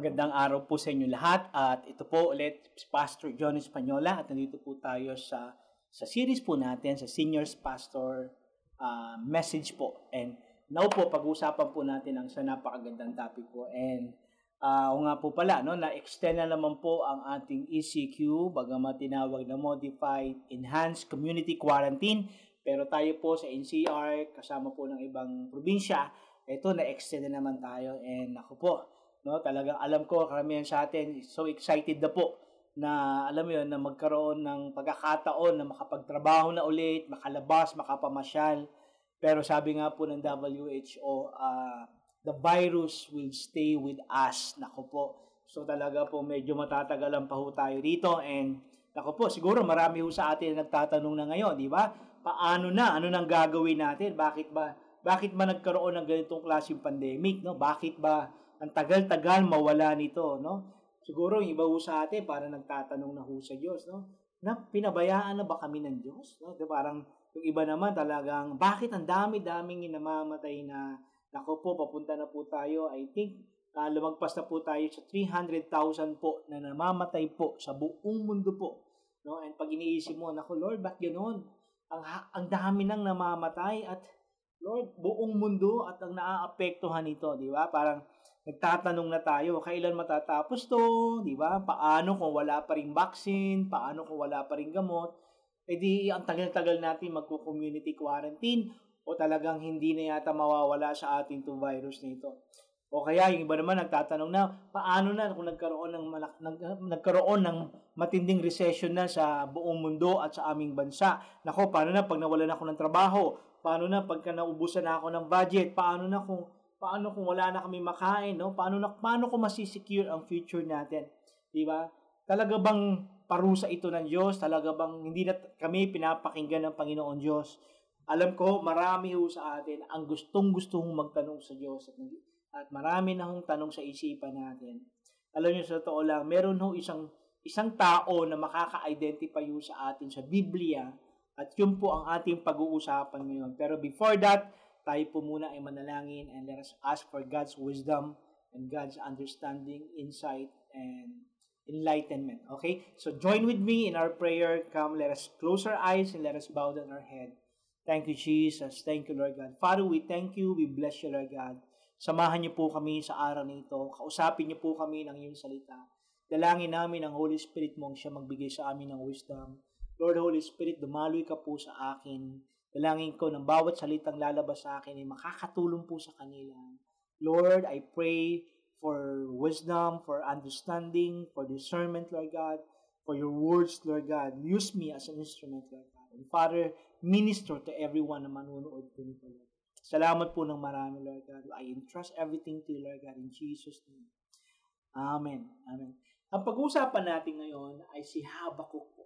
Magandang araw po sa inyo lahat. At ito po ulit Pastor John Espanyola at nandito po tayo sa sa series po natin sa Seniors Pastor uh, message po. And now po pag-uusapan po natin ang sa napakagandang topic po. And uh, nga po pala no na-extend na naman po ang ating ECQ bagamat tinawag na modified enhanced community quarantine. Pero tayo po sa NCR kasama po ng ibang probinsya ito na-extend na naman tayo. And ako po No, talagang alam ko karamihan sa atin so excited na po na alam mo yun na magkaroon ng pagkakataon na makapagtrabaho na ulit, makalabas, makapamasyal. Pero sabi nga po ng WHO, uh, ah, the virus will stay with us. Nako po. So talaga po medyo matatagalan pa ho tayo dito and nako po siguro marami ho sa atin na nagtatanong na ngayon, di ba? Paano na? Ano nang gagawin natin? Bakit ba bakit ba nagkaroon ng ganitong klaseng pandemic, no? Bakit ba ang tagal-tagal mawala nito, no? Siguro yung iba ho sa atin para nagtatanong na ho sa Diyos, no? Na pinabayaan na ba kami ng Diyos? No? Di parang yung iba naman talagang bakit ang dami-daming inamamatay na nako po papunta na po tayo. I think uh, lumagpas na po tayo sa 300,000 po na namamatay po sa buong mundo po. No? And pag iniisip mo, nako Lord, ba't ganoon? Ang, ang dami nang namamatay at Lord, buong mundo at ang naaapektuhan nito, di ba? Parang nagtatanong na tayo, kailan matatapos to, di ba? Paano kung wala pa ring vaccine? Paano kung wala pa ring gamot? E di, ang tagal-tagal natin magko-community quarantine o talagang hindi na yata mawawala sa atin itong virus na ito. O kaya yung iba naman nagtatanong na paano na kung nagkaroon ng malak, nag, nagkaroon ng matinding recession na sa buong mundo at sa aming bansa. Nako, paano na pag nawalan ako ng trabaho? Paano na pagka naubusan na ako ng budget? Paano na kung Paano kung wala na kami makain, no? Paano na paano ko masisecure ang future natin? 'Di ba? Talaga bang parusa ito ng Diyos? Talaga bang hindi na kami pinapakinggan ng Panginoon Diyos? Alam ko, marami ho sa atin ang gustong-gusto hong magtanong sa Diyos at, at marami na hong tanong sa isipan natin. Alam niyo sa totoo lang, meron ho isang isang tao na makaka-identify ho sa atin sa Biblia at yun po ang ating pag-uusapan ngayon. Pero before that, tayo po muna ay manalangin and let us ask for God's wisdom and God's understanding, insight, and enlightenment. Okay? So join with me in our prayer. Come, let us close our eyes and let us bow down our head. Thank you, Jesus. Thank you, Lord God. Father, we thank you. We bless you, Lord God. Samahan niyo po kami sa araw na ito. Kausapin niyo po kami ng iyong salita. Dalangin namin ang Holy Spirit mong siya magbigay sa amin ng wisdom. Lord Holy Spirit, dumaloy ka po sa akin. Dalangin ko ng bawat salitang lalabas sa akin ay makakatulong po sa kanila. Lord, I pray for wisdom, for understanding, for discernment, Lord God, for your words, Lord God. Use me as an instrument, Lord God. And Father, minister to everyone na manunood po nito, Lord. Salamat po ng marami, Lord God. I entrust everything to you, Lord God, in Jesus' name. Amen. Amen. Ang pag-uusapan natin ngayon ay si Habakkuk.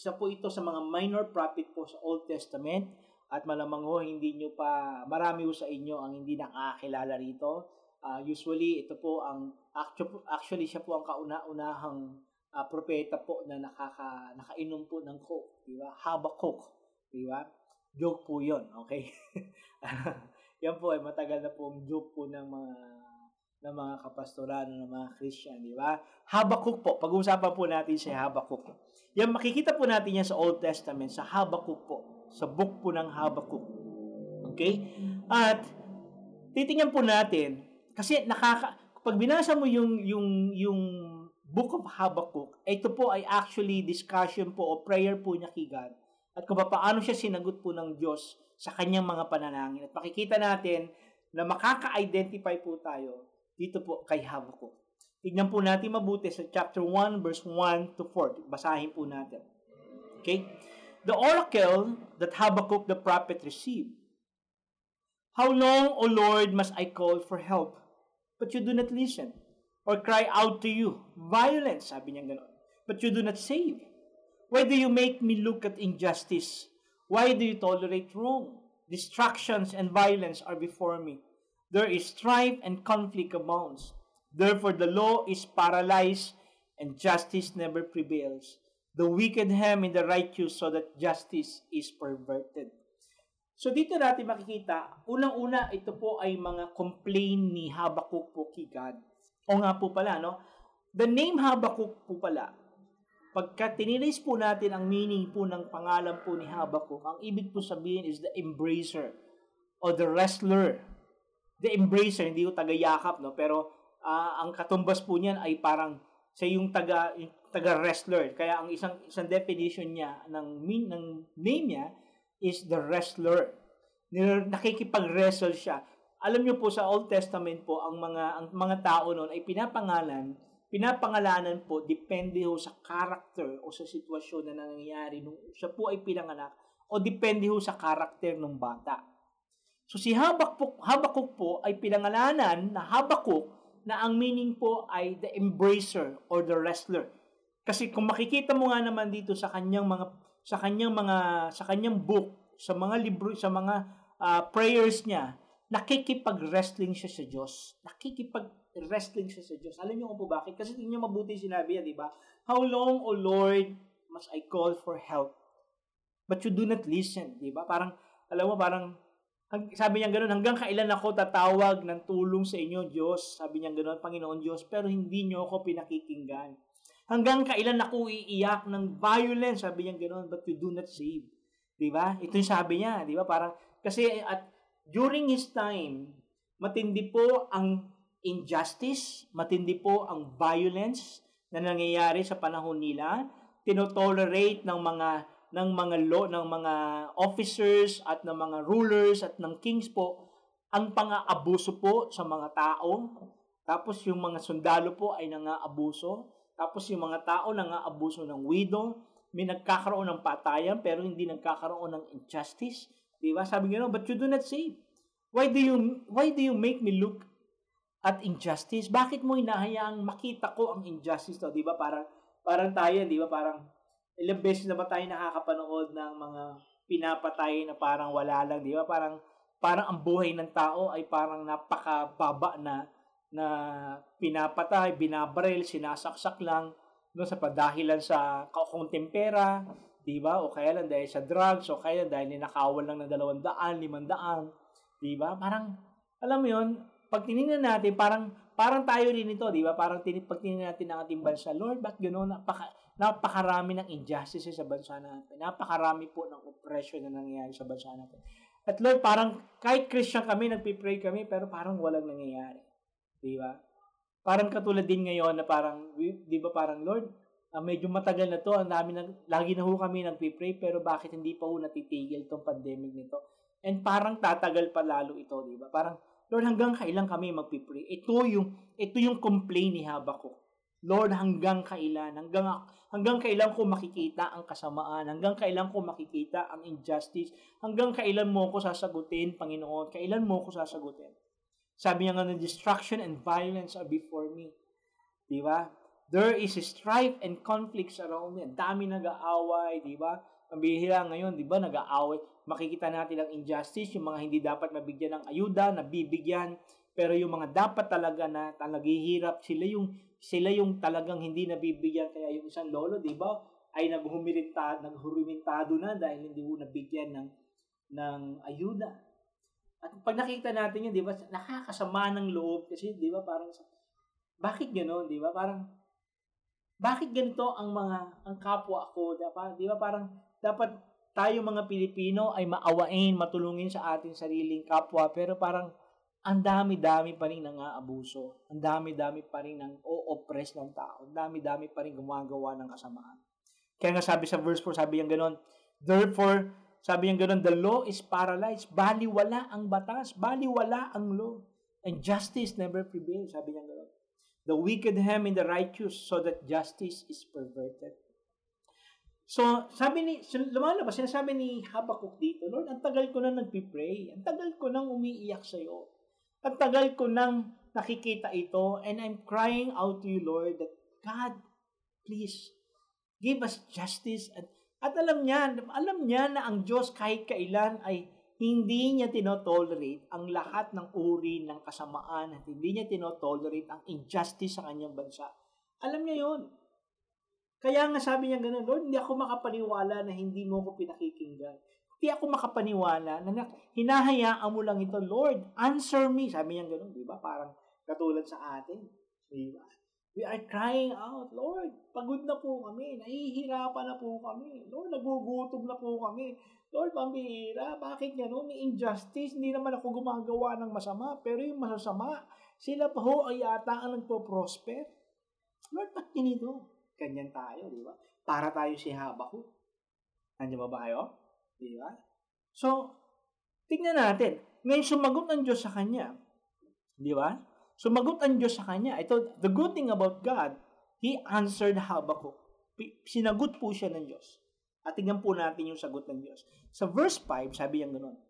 Isa po ito sa mga minor prophet po sa Old Testament at malamang ho hindi nyo pa, marami ho sa inyo ang hindi nakakilala rito. Uh, usually, ito po ang, actually, siya po ang kauna-unahang uh, propeta po na nakaka, nakainom po ng coke, di ba? Habakkuk, di ba? Joke po yon okay? Yan po ay matagal na po joke po ng mga ng mga kapastorano ng mga Christian, di ba? Habakuk po, pag-uusapan po natin si Habakuk. Yan, makikita po natin yan sa Old Testament, sa Habakuk po, sa book po ng Habakuk. Okay? At, titingnan po natin, kasi nakaka, pag binasa mo yung, yung, yung book of Habakuk, ito po ay actually discussion po o prayer po niya kay God. At kung paano siya sinagot po ng Diyos sa kanyang mga panalangin. At makikita natin na makaka-identify po tayo dito po kay Habakkuk. Tignan po natin mabuti sa chapter 1 verse 1 to 4. Basahin po natin. Okay? The oracle that Habakkuk the prophet received. How long, O Lord, must I call for help? But you do not listen. Or cry out to you. Violence, sabi niya gano'n. But you do not save. Why do you make me look at injustice? Why do you tolerate wrong? Distractions and violence are before me. There is strife and conflict abounds. Therefore, the law is paralyzed and justice never prevails. The wicked hem in the righteous so that justice is perverted. So dito natin makikita, unang-una ito po ay mga complain ni Habakkuk po kay God. O nga po pala, no? The name Habakuk po pala, pagka tininis po natin ang meaning po ng pangalan po ni Habakuk, ang ibig po sabihin is the embracer o the wrestler. The embracer, hindi ko tagayakap, no? Pero uh, ang katumbas po niyan ay parang siya yung taga yung taga wrestler. Kaya ang isang isang definition niya ng mean ng name niya is the wrestler. Nakikipag-wrestle siya. Alam niyo po sa Old Testament po ang mga ang mga tao noon ay pinapangalan, pinapangalanan po depende ho sa character o sa sitwasyon na nangyayari nung siya po ay pinanganak o depende ho sa character ng bata. So si Habakuk, Habakuk po ay pinangalanan na Habakuk na ang meaning po ay the embracer or the wrestler. Kasi kung makikita mo nga naman dito sa kanyang mga sa kanyang mga sa kanyang book, sa mga libro, sa mga uh, prayers niya, nakikipag-wrestling siya sa Diyos. Nakikipag-wrestling siya sa Diyos. Alam niyo kung po bakit? Kasi tingnan mabuti sinabi yan, di ba? How long, O Lord, must I call for help? But you do not listen, di ba? Parang, alam mo, parang, sabi niya ganoon, hanggang kailan ako tatawag ng tulong sa inyo, Diyos? Sabi niya ganoon, Panginoon Diyos, pero hindi niyo ako pinakikinggan. Hanggang kailan ako iiyak ng violence? Sabi niya ganoon, but you do not save. Di ba? Ito yung sabi niya, di ba? Parang, kasi at during his time, matindi po ang injustice, matindi po ang violence na nangyayari sa panahon nila, tinotolerate ng mga ng mga law ng mga officers at ng mga rulers at ng kings po ang pang-aabuso po sa mga tao. Tapos yung mga sundalo po ay nangaabuso. Tapos yung mga tao nangaabuso ng widow. May nagkakaroon ng patayan pero hindi nagkakaroon ng injustice. Di ba? Sabi nga, but you do not save. Why do you why do you make me look at injustice? Bakit mo hinahayaang makita ko ang injustice to? Di ba? Parang, parang tayo, di ba? Parang, ilang beses na ba tayo nakakapanood ng mga pinapatay na parang wala lang, di ba? Parang, parang ang buhay ng tao ay parang napakababa na na pinapatay, binabaril, sinasaksak lang no sa padahilan sa kaunting pera, 'di ba? O kaya lang dahil sa drugs, o kaya dahil ninakawan lang ng 200, 500, 'di ba? Parang alam mo 'yon, pag tiningnan natin, parang parang tayo rin ito, 'di ba? Parang tin natin ang ating bansa, Lord, bakit ganoon? Napaka napakarami ng injustice sa bansa natin. Napakarami po ng oppression na nangyayari sa bansa natin. At Lord, parang kahit Christian kami, nagpi-pray kami, pero parang walang nangyayari. 'Di ba? Parang katulad din ngayon na parang, 'di ba parang Lord, uh, medyo matagal na to, ang dami na, lagi na ho kami nagpi-pray, pero bakit hindi pa ho natitigil itong pandemic nito? And parang tatagal pa lalo ito, di ba? Parang, Lord, hanggang kailan kami magpi-pray? Ito yung, ito yung complaint ni Habakuk. Lord, hanggang kailan? Hanggang, hanggang kailan ko makikita ang kasamaan? Hanggang kailan ko makikita ang injustice? Hanggang kailan mo ko sasagutin, Panginoon? Kailan mo ko sasagutin? Sabi niya nga, destruction and violence are before me. Di ba? There is strife and conflicts around me. Ang dami nag-aaway, di ba? Pambihira ngayon, di ba, nag-aaway. Makikita natin ang injustice, yung mga hindi dapat mabigyan ng ayuda, nabibigyan. Pero yung mga dapat talaga na naghihirap, sila yung sila yung talagang hindi nabibigyan. Kaya yung isang lolo, di ba, ay naghumirintado, naghurumintado na dahil hindi mo nabigyan ng, ng ayuda. At pag nakita natin yun, di ba, nakakasama ng loob kasi, di ba, parang, bakit gano'n, di ba? Parang, bakit ganito ang mga ang kapwa ko? Dapat, di ba parang dapat tayo mga Pilipino ay maawain, matulungin sa ating sariling kapwa, pero parang ang dami-dami pa rin nang aabuso. Ang dami-dami pa rin nang o-oppress ng tao. Ang dami-dami pa rin gumagawa ng kasamaan. Kaya nga sabi sa verse 4, sabi yung ganon, Therefore, sabi yung ganon, the law is paralyzed. Baliwala ang batas. Baliwala ang law. And justice never prevails. Sabi niya ganon the wicked hem in the righteous so that justice is perverted. So, sabi ni, lumalabas, sinasabi ni Habakuk dito, Lord, ang tagal ko na nagpipray. Ang tagal ko nang umiiyak sa iyo. Ang tagal ko nang nakikita ito and I'm crying out to you, Lord, that God, please, give us justice. At, at alam niya, alam niya na ang Diyos kahit kailan ay hindi niya tinotolerate ang lahat ng uri ng kasamaan at hindi niya tinotolerate ang injustice sa kanyang bansa. Alam niya yon. Kaya nga sabi niya ganun, Lord, hindi ako makapaniwala na hindi mo ko pinakikinggan. Hindi ako makapaniwala na hinahayaan mo lang ito, Lord, answer me. Sabi niya ganun, di ba? Parang katulad sa atin. Di ba? We are crying out, Lord, pagod na po kami, nahihirapan na po kami, Lord, nagugutom na po kami, Lord, pambihira, bakit gano'n? May injustice, hindi naman ako gumagawa ng masama, pero yung masasama, sila pa ho ay yata ang nagpo-prosper. Lord, ba't ganito? Ganyan tayo, di ba? Para tayo si Habakkuk. Nandiyan ba kayo? Di ba? So, tignan natin. Ngayon, sumagot ang Diyos sa kanya. Di ba? Sumagot ang Diyos sa kanya. Ito, the good thing about God, He answered Habakkuk. Sinagot po siya ng Diyos. At tingnan po natin yung sagot ng Diyos. Sa verse 5, sabi niya ganun.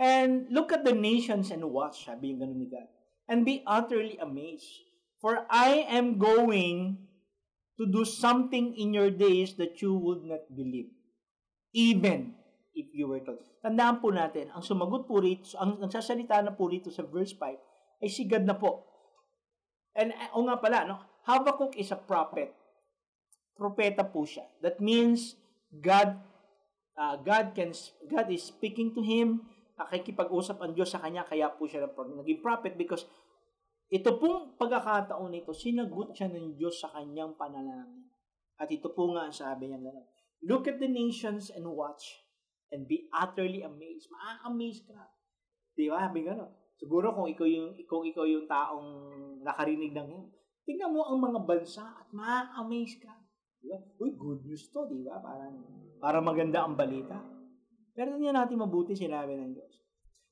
And look at the nations and watch, sabi niya ganun ni God. And be utterly amazed. For I am going to do something in your days that you would not believe. Even if you were told. Tandaan po natin, ang sumagot po rito, ang, ang sasalita na po rito sa verse 5, ay si God na po. And eh, o nga pala, no? Habakkuk is a prophet. Propeta po siya. That means God uh, God can God is speaking to him, nakikipag-usap ang Diyos sa kanya, kaya po siya naging prophet because ito pong pagkakataon nito, sinagot siya ng Diyos sa kanyang panalangin. At ito po nga ang sabi niya gano'n. Look at the nations and watch and be utterly amazed. Ma-amaze ka. Di ba? Sabi gano'n. Siguro kung ikaw yung kung ikaw yung taong nakarinig ng yun, tingnan mo ang mga bansa at ma-amaze ka. Diba? Uy, good news to, di ba? Parang, para maganda ang balita. Pero hindi natin mabuti sinabi ng Diyos.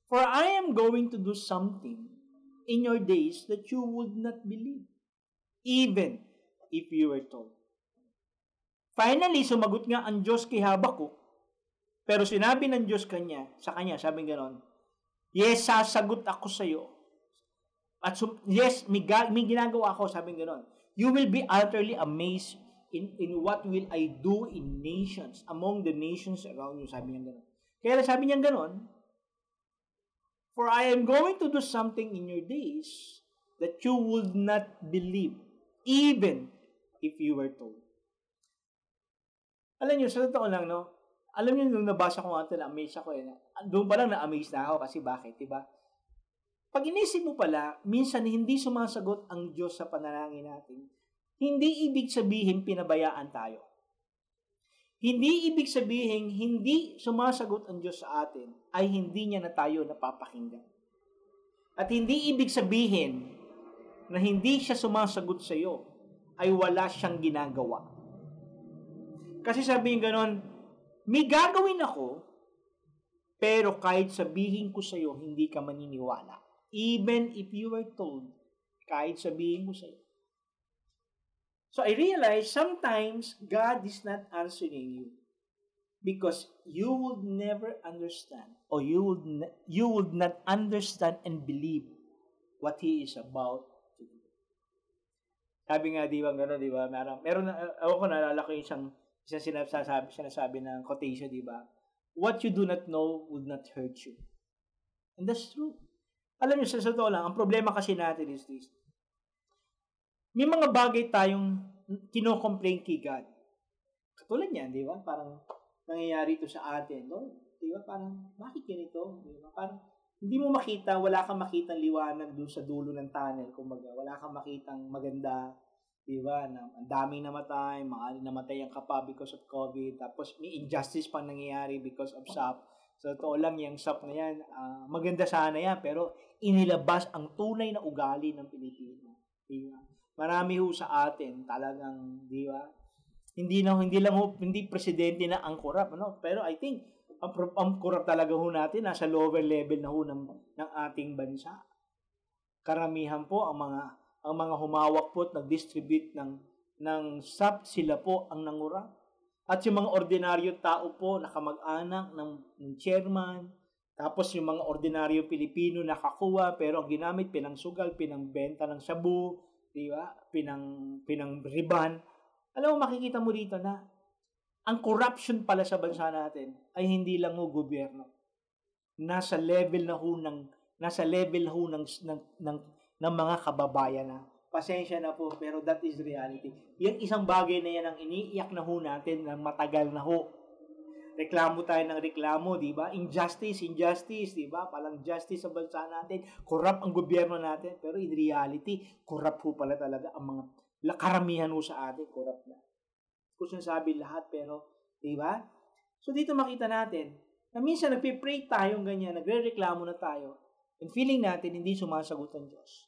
For I am going to do something in your days that you would not believe, even if you were told. Finally, sumagot nga ang Diyos kay Habakuk, pero sinabi ng Diyos kanya, sa kanya, sabi ganon, Yes, sasagot ako sa iyo. At sum- yes, may, ga- may ginagawa ako, sabi gano'n. You will be utterly amazed in, in what will I do in nations, among the nations around you, sabi niya gano'n. Kaya sabi niya gano'n, For I am going to do something in your days that you would not believe, even if you were told. Alam niyo, sa totoo lang, no? Alam niyo, nung nabasa ko nga ito, na-amaze ako eh. Doon pa lang na-amaze na ako kasi bakit, di ba? Pag inisip mo pala, minsan hindi sumasagot ang Diyos sa panalangin natin. Hindi ibig sabihin pinabayaan tayo. Hindi ibig sabihin hindi sumasagot ang Diyos sa atin ay hindi niya na tayo napapakinggan. At hindi ibig sabihin na hindi siya sumasagot sa iyo ay wala siyang ginagawa. Kasi sabihin ganon, may gagawin ako, pero kahit sabihin ko sa iyo, hindi ka maniniwala. Even if you were told, kahit sabihin ko sa iyo. So I realize sometimes God is not answering you because you would never understand or you would ne- you would not understand and believe what he is about to do. Sabi nga di ba gano'n, di ba? Meron meron ako ko naalala ko isang isang sinasabi sinasabi ng quotation, di ba? What you do not know would not hurt you. And that's true. Alam niyo, sa totoo lang, ang problema kasi natin is this may mga bagay tayong kino-complain kay God. Katulad niyan, di ba? Parang nangyayari ito sa atin. No? Di ba? Parang, bakit ganito? Di ba? Parang, hindi mo makita, wala kang makitang liwanag doon sa dulo ng tunnel. Kumbaga, wala kang makitang maganda. Di ba? Na, ang daming namatay, mga namatay ang kapa because of COVID. Tapos, may injustice pa nangyayari because of SAP. So, totoo lang, yung SAP na yan, uh, maganda sana yan, pero inilabas ang tunay na ugali ng Pilipino. Di ba? Marami ho sa atin talagang, di ba? Hindi na hindi lang ho, hindi presidente na ang corrupt, ano? Pero I think ang, ang corrupt talaga ho natin nasa lower level na ho ng, ng ating bansa. Karamihan po ang mga ang mga humawak po at nag-distribute ng ng SAP, sila po ang nangura. At yung mga ordinaryo tao po, nakamag-anak ng, ng chairman, tapos yung mga ordinaryo Pilipino nakakuha, pero ang ginamit, pinangsugal, pinangbenta ng sabu, di ba? Pinang pinang riban. Alam mo makikita mo dito na ang corruption pala sa bansa natin ay hindi lang ho gobyerno. Nasa level na ho ng nasa level ho ng ng, ng, ng mga kababayan na. Pasensya na po, pero that is reality. Yung isang bagay na yan ang iniiyak na ho natin ng matagal na ho. Reklamo tayo ng reklamo, di ba? Injustice, injustice, di ba? Palang justice sa bansa natin, corrupt ang gobyerno natin, pero in reality, corrupt po pala talaga ang mga karamihan ho sa atin, corrupt na. Kung sinasabi lahat, pero, di ba? So dito makita natin, na minsan nagpipray tayong ganyan, nagre-reklamo na tayo, and feeling natin hindi sumasagot ang Diyos.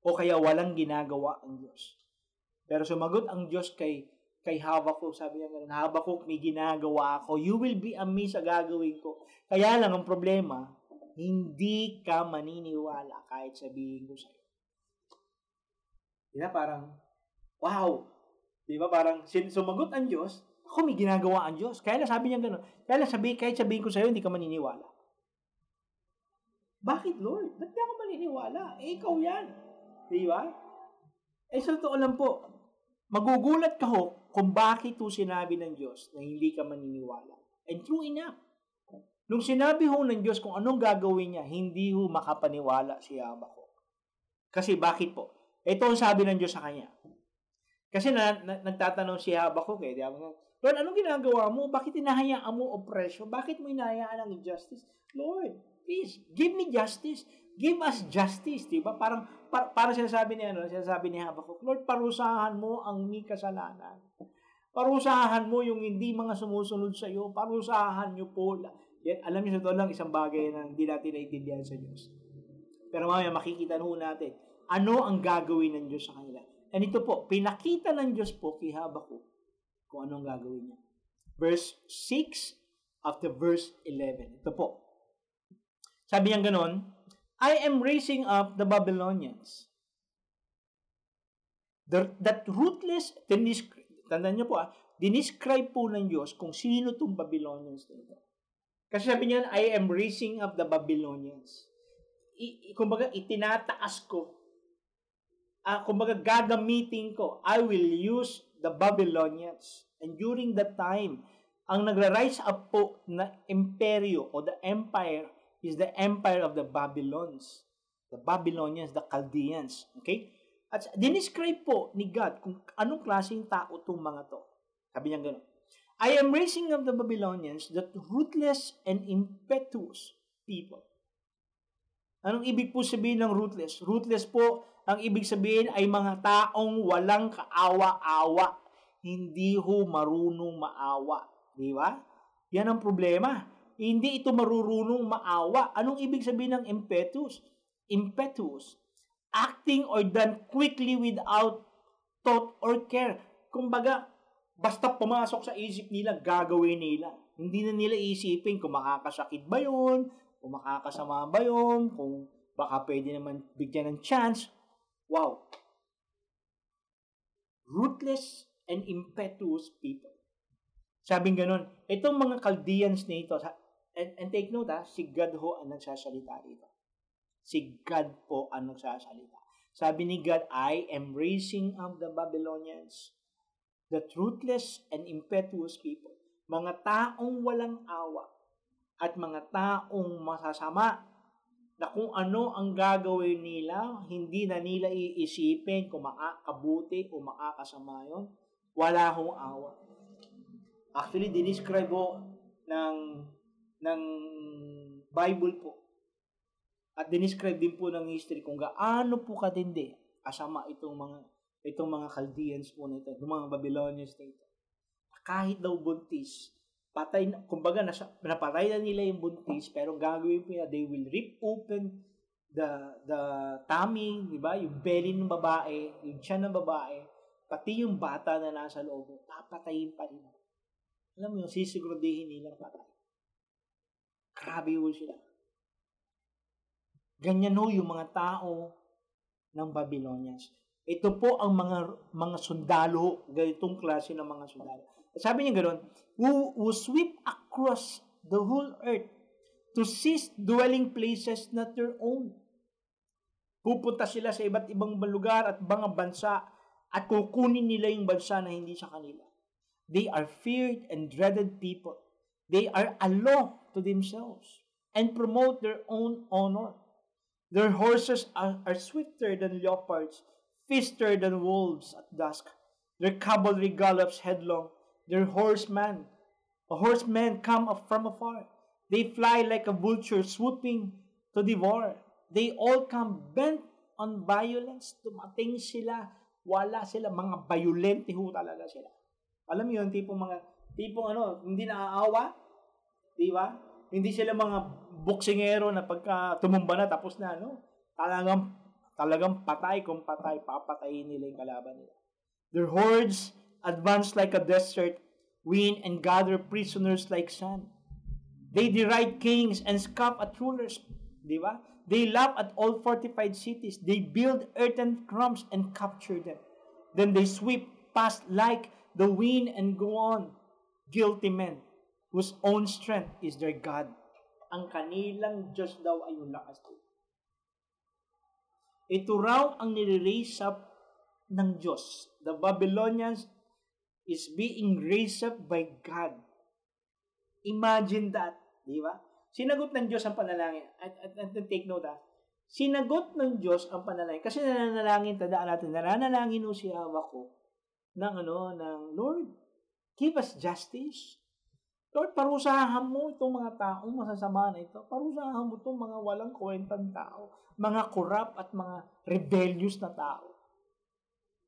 O kaya walang ginagawa ang Diyos. Pero sumagot ang Diyos kay kay Habakuk, sabi niya ganun, Habakuk, may ginagawa ako. You will be amazed sa gagawin ko. Kaya lang ang problema, hindi ka maniniwala kahit sabihin ko sa'yo. Di ba parang, wow! Di ba parang sumagot ang Diyos, ako may ginagawa ang Diyos. Kaya lang sabi niya gano'n. Kaya lang sabi, kahit sabihin ko sa'yo, hindi ka maniniwala. Bakit, Lord? Ba't di ako maniniwala? Eh, ikaw yan. Di ba? Eh, sa totoo lang po, magugulat ka ho kung bakit ito sinabi ng Diyos na hindi ka maniniwala. And true enough. Nung sinabi ho ng Diyos kung anong gagawin niya, hindi ho makapaniwala si Habakuk. Kasi bakit po? Ito ang sabi ng Diyos sa kanya. Kasi na, na, nagtatanong si Habakuk eh. Lord, anong ginagawa mo? Bakit inahayaan mo oppression? Bakit mo inahayaan ang injustice? Lord, please, give me justice. Give us justice, di ba? Parang, par, parang sinasabi ni, ano, sinasabi ni Habakuk, Lord, parusahan mo ang may kasalanan. Parusahan mo yung hindi mga sumusunod sa iyo. Parusahan niyo po. Yan, alam niyo sa to lang, isang bagay na hindi natin naiintindihan sa Diyos. Pero mamaya makikita ho natin, ano ang gagawin ng Diyos sa kanila. And ito po, pinakita ng Diyos po kay Habakuk kung anong gagawin niya. Verse 6 of the verse 11. Ito po. Sabi niya ganon, I am raising up the Babylonians. The, that ruthless, Tandaan niyo po ah, dinescribe po ng Diyos kung sino itong Babylonians na ito. Kasi sabi niya, I am raising up the Babylonians. I, kumbaga, itinataas ko. Ah, kumbaga, gagamitin ko. I will use the Babylonians. And during that time, ang nagra-rise up po na imperyo o the empire is the empire of the Babylons. The Babylonians, the Chaldeans. Okay? At dinescribe po ni God kung anong klaseng tao itong mga to. Sabi niya gano'n. I am raising up the Babylonians, that ruthless and impetuous people. Anong ibig po sabihin ng ruthless? Ruthless po, ang ibig sabihin ay mga taong walang kaawa-awa. Hindi ho marunong maawa. Di ba? Yan ang problema. Hindi ito marurunong maawa. Anong ibig sabihin ng impetuous? Impetuous acting or done quickly without thought or care. Kumbaga, basta pumasok sa isip nila, gagawin nila. Hindi na nila isipin kung makakasakit ba yun, kung makakasama ba yun, kung baka pwede naman bigyan ng chance. Wow. Ruthless and impetuous people. Sabing ganun, itong mga Chaldeans na ito, and, and take note ha, si God ho ang nagsasalita dito. Si God po ang nagsasalita. Sabi ni God, I am raising up the Babylonians, the truthless and impetuous people, mga taong walang awa at mga taong masasama na kung ano ang gagawin nila, hindi na nila iisipin kung makakabuti o makakasama yon, wala hong awa. Actually, dinescribe po ng, ng Bible po at dinescribe din po ng history kung gaano po katindi kasama itong mga itong mga Chaldeans po nito, itong mga Babylonians nito. Kahit daw buntis, patay na, kumbaga nasa, napatay na nila yung buntis, pero gagawin po nila, they will rip open the the tummy, di ba? Yung belly ng babae, yung tiyan ng babae, pati yung bata na nasa loob, papatayin pa rin. Alam mo yung sisiguraduhin nilang patay. Grabe po sila. Ganyan ho yung mga tao ng Babylonians. Ito po ang mga mga sundalo, ganitong klase ng mga sundalo. Sabi niya ganoon, who, who sweep across the whole earth to seize dwelling places not their own. Pupunta sila sa iba't ibang lugar at mga bansa at kukunin nila yung bansa na hindi sa kanila. They are feared and dreaded people. They are a law to themselves and promote their own honor. Their horses are, are swifter than leopards, faster than wolves at dusk. Their cavalry gallops headlong. Their horsemen A horsemen come up from afar. They fly like a vulture swooping to devour. They all come bent on violence. Tumating sila. Wala sila. Mga violente ho talaga sila. Alam mo yun, tipong mga, tipong ano, hindi naaawa. Di ba? Hindi sila mga boksingero na pagka tumumba na tapos na, ano, talagang, talagang patay kung patay, papatayin nila yung kalaban nila. Their hordes advance like a desert wind and gather prisoners like sand. They deride kings and scoff at rulers. Di ba? They laugh at all fortified cities. They build earthen crumbs and capture them. Then they sweep past like the wind and go on. Guilty men whose own strength is their God. Ang kanilang Diyos daw ay yung lakas nila. Ito raw ang nire-raise up ng Diyos. The Babylonians is being raised up by God. Imagine that, di ba? Sinagot ng Diyos ang panalangin. At, at, at, take note ha. Sinagot ng Diyos ang panalangin. Kasi nananalangin, tandaan natin, nananalangin o si Hawa ko ng ano, ng Lord, give us justice. Lord, parusahan mo itong mga taong masasama na ito. Parusahan mo itong mga walang kwentang tao, mga corrupt at mga rebellious na tao.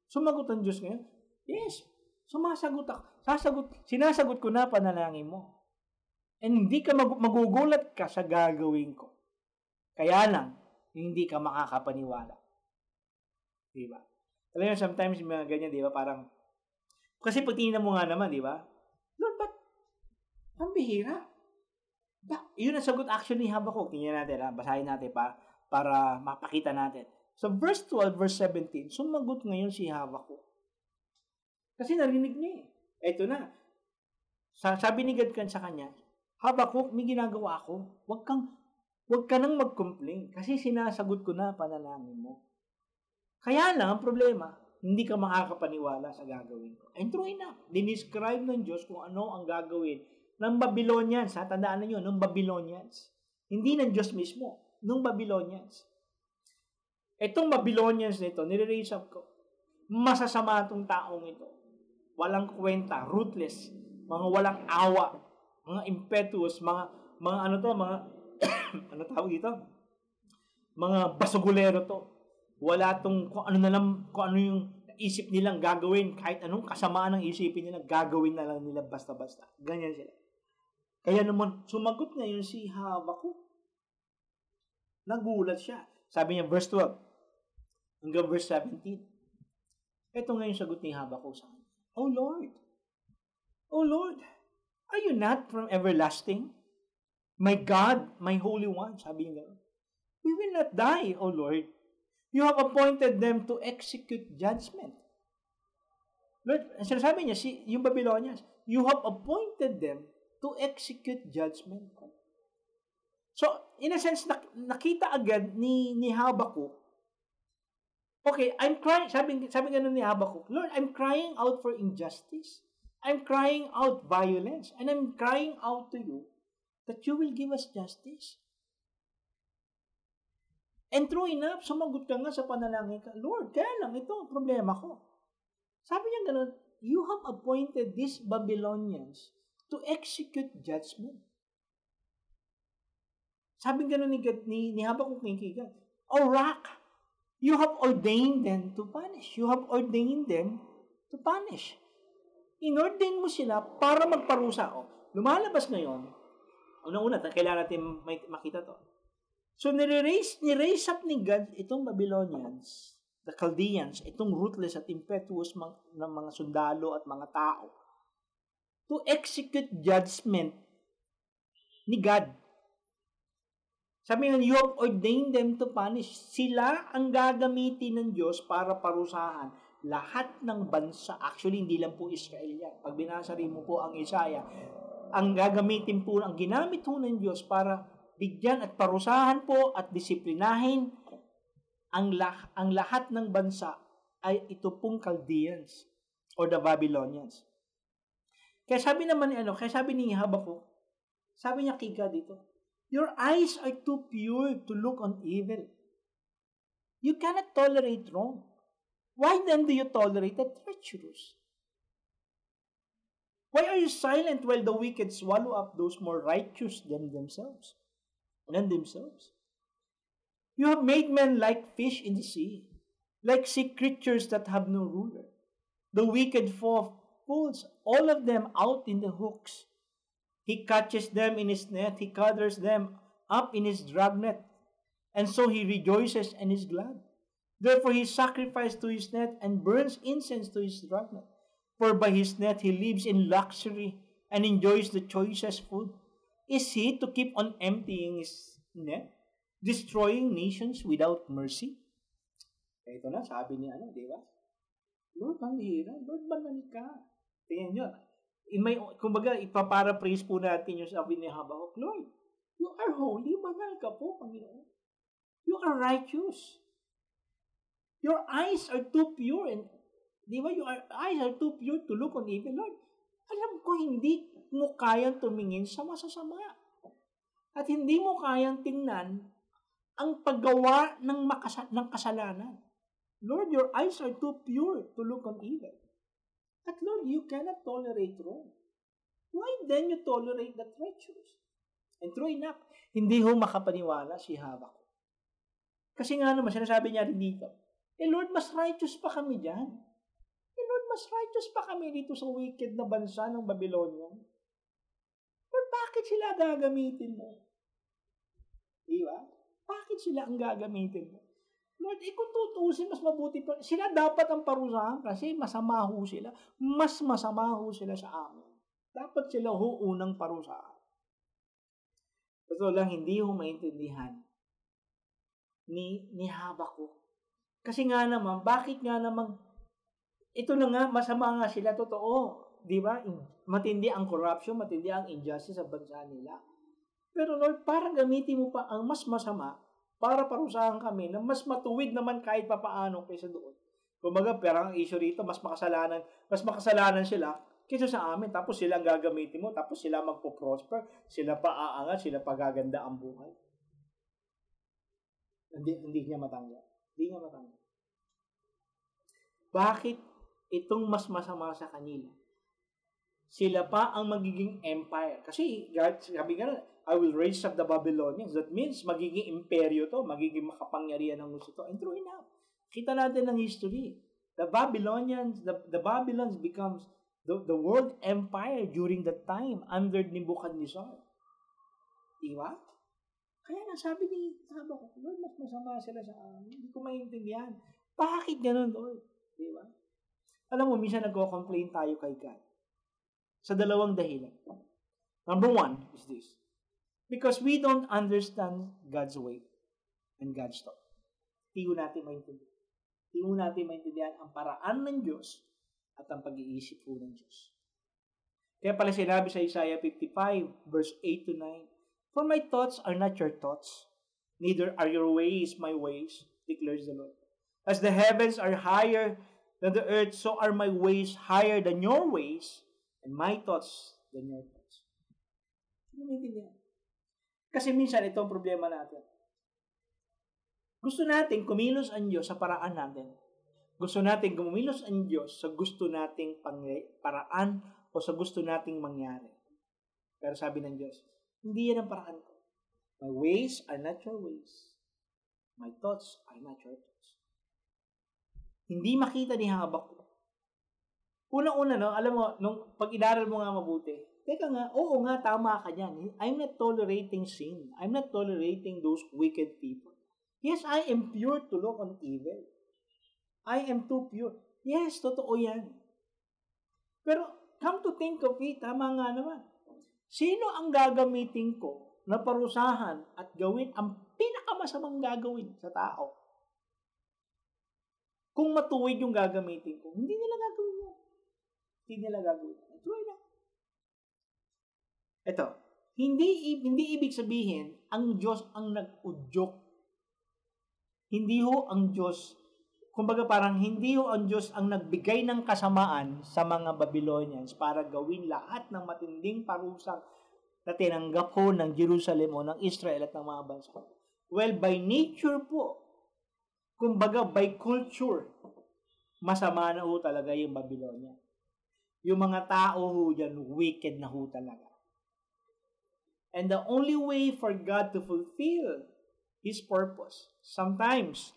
Sumagot ang Diyos ngayon, yes, sumasagot ako. Sasagot, sinasagot ko na panalangin mo. And hindi ka mag- magugulat ka sa gagawin ko. Kaya lang, hindi ka makakapaniwala. Di ba? Alam mo, sometimes mga ganyan, di ba? Parang, kasi pag tingnan mo nga naman, di ba? Lord, ba't ang bihira? Ba, yun ang sagot actually ni Habakuk. Tingnan natin, ha? basahin natin pa para mapakita natin. So, verse 12, verse 17, sumagot ngayon si Habakuk. Kasi narinig niya eh. Ito na. Sabi ni God sa kanya, Habakuk, may ginagawa ako. Huwag kang, huwag ka nang mag-complain kasi sinasagot ko na panalangin mo. Kaya lang, ang problema, hindi ka makakapaniwala sa gagawin ko. And true enough, dinescribe ng Diyos kung ano ang gagawin ng Babylonians. Ha? Tandaan ninyo, ng Babylonians. Hindi ng Diyos mismo, ng Babylonians. Itong Babylonians nito, nire-raise up ko. Masasama itong taong ito. Walang kwenta, ruthless, mga walang awa, mga impetuous, mga mga ano to, mga ano tawag dito? Mga basugulero to. Wala tong kung ano na lang, kung ano yung isip nilang gagawin, kahit anong kasamaan ng isipin nila, gagawin na lang nila basta-basta. Ganyan sila. Kaya naman, sumagot ngayon si Habakuk. Nagulat siya. Sabi niya, verse 12, hanggang verse 17. Ito ngayon sagot ni Habakuk sa kanya. Oh Lord, Oh Lord, Are you not from everlasting? My God, my Holy One, sabi niya We will not die, O Lord. You have appointed them to execute judgment. Lord, sinasabi niya, si, yung Babylonians, you have appointed them to execute judgment. So, in a sense, nak- nakita agad ni, ni Habakuk, okay, I'm crying, sabi, sabi ganun ni Habakuk, Lord, I'm crying out for injustice. I'm crying out violence and I'm crying out to you that you will give us justice. And true enough, sumagot ka nga sa panalangin ka, Lord, kaya lang, ito ang problema ko. Sabi niya ganun, you have appointed these Babylonians to execute judgment. Sabi ganun ni, God, ni, ni Habakuk kay God, O rock, you have ordained them to punish. You have ordained them to punish inordain mo sila para magparusa. O, lumalabas ngayon, unang-una, kailangan natin makita to. So, nire-raise, nire-raise up ni God itong Babylonians, the Chaldeans, itong ruthless at impetuous ng mga sundalo at mga tao, to execute judgment ni God. Sabi nga, you have ordained them to punish. Sila ang gagamitin ng Diyos para parusahan lahat ng bansa, actually hindi lang po Israel yan. Pag binasa rin mo po ang Isaiah, ang gagamitin po, ang ginamit po ng Diyos para bigyan at parusahan po at disiplinahin ang, lah, ang lahat ng bansa ay ito pong Chaldeans or the Babylonians. Kaya sabi naman ni ano, kaya sabi ni Habakuk, sabi niya kay God dito, Your eyes are too pure to look on evil. You cannot tolerate wrong. Why then do you tolerate the treacherous? Why are you silent while the wicked swallow up those more righteous than themselves? Than themselves. You have made men like fish in the sea, like sea creatures that have no ruler. The wicked foe pulls all of them out in the hooks. He catches them in his net, he gathers them up in his dragnet, and so he rejoices and is glad. Therefore he sacrifices to his net and burns incense to his dragnet. For by his net he lives in luxury and enjoys the choicest food. Is he to keep on emptying his net, destroying nations without mercy? Ito na, sabi ni ano, di ba? Lord, manghira. Lord, manan ka. Tingnan nyo. May, kumbaga, ipaparaphrase po natin yung sabi ni Habakkuk, Lord, you are holy, manal ka po, Panginoon. You are righteous. Your eyes are too pure and Di ba? Your eyes are too pure to look on evil, Lord. Alam ko, hindi mo kayang tumingin sa masasama. At hindi mo kayang tingnan ang paggawa ng, makasa- ng kasalanan. Lord, your eyes are too pure to look on evil. At Lord, you cannot tolerate wrong. Why then you tolerate the treacherous? And true enough, hindi ho makapaniwala si Habak. Kasi nga naman, sinasabi niya rin dito, eh Lord, mas righteous pa kami dyan mas righteous pa kami dito sa wicked na bansa ng Babylonia. But bakit sila gagamitin mo? Di ba? Bakit sila ang gagamitin mo? Lord, eh tutusin, mas mabuti pa. Sila dapat ang parusahan kasi masama ho sila. Mas masama ho sila sa amin. Dapat sila ho unang parusahan. Ito lang, hindi ho maintindihan ni, ni Habakuk. Kasi nga naman, bakit nga naman ito na nga, masama nga sila, totoo. Di ba? Matindi ang corruption, matindi ang injustice sa bansa nila. Pero Lord, para gamitin mo pa ang mas masama para parusahan kami na mas matuwid naman kahit papaano kaysa doon. Kumbaga, pero ang issue rito, mas makasalanan, mas makasalanan sila kaysa sa amin. Tapos sila ang gagamitin mo, tapos sila magpo-prosper, sila pa aangat, sila pa gaganda ang buhay. Hindi, hindi niya matanggap. Hindi niya matanggap. Bakit itong mas masama sa kanila. Sila pa ang magiging empire. Kasi, sabi nga I will raise up the Babylonians. That means, magiging imperyo to, magiging makapangyarihan ng gusto to. And true enough, kita natin ng history. The Babylonians, the, the Babylons becomes the, the world empire during that time under Nebuchadnezzar. Diba? Kaya nasabi ni Taba ko, Lord, mas masama sila sa amin. Hindi ko maintindihan. Bakit ganun, Lord? Diba? Alam mo, minsan nagko-complain tayo kay God. Sa dalawang dahilan. Number one is this. Because we don't understand God's way and God's thought. Hindi natin maintindihan. Hindi natin maintindihan ang paraan ng Diyos at ang pag-iisip po ng Diyos. Kaya pala sinabi sa Isaiah 55, verse 8 to 9, For my thoughts are not your thoughts, neither are your ways my ways, declares the Lord. As the heavens are higher than the earth, so are my ways higher than your ways, and my thoughts than your thoughts. Maintindihan. Kasi minsan ito ang problema natin. Gusto natin kumilos ang Diyos sa paraan natin. Gusto natin kumilos ang Diyos sa gusto nating paraan o sa gusto nating mangyari. Pero sabi ng Diyos, hindi yan ang paraan ko. My ways are not your ways. My thoughts are not your thoughts. Hindi makita ni Habakuk. Unang-una, no, alam mo, nung pag mo nga mabuti, teka nga, oo nga, tama ka dyan. I'm not tolerating sin. I'm not tolerating those wicked people. Yes, I am pure to look on evil. I am too pure. Yes, totoo yan. Pero come to think of it, tama nga naman. Sino ang gagamitin ko na parusahan at gawin ang pinakamasamang gagawin sa tao? Kung matuwid yung gagamitin ko, hindi nila gagawin yun. Hindi nila gagawin. Tuloy na. Ito, hindi, hindi ibig sabihin ang Diyos ang nag-udyok. Hindi ho ang Diyos, kumbaga parang hindi ho ang Diyos ang nagbigay ng kasamaan sa mga Babylonians para gawin lahat ng matinding parusang na tinanggap ho ng Jerusalem o ng Israel at ng mga bansa. Well, by nature po, Kumbaga, by culture, masama na ho talaga yung Babylonia. Yung mga tao ho dyan, wicked na ho talaga. And the only way for God to fulfill His purpose, sometimes,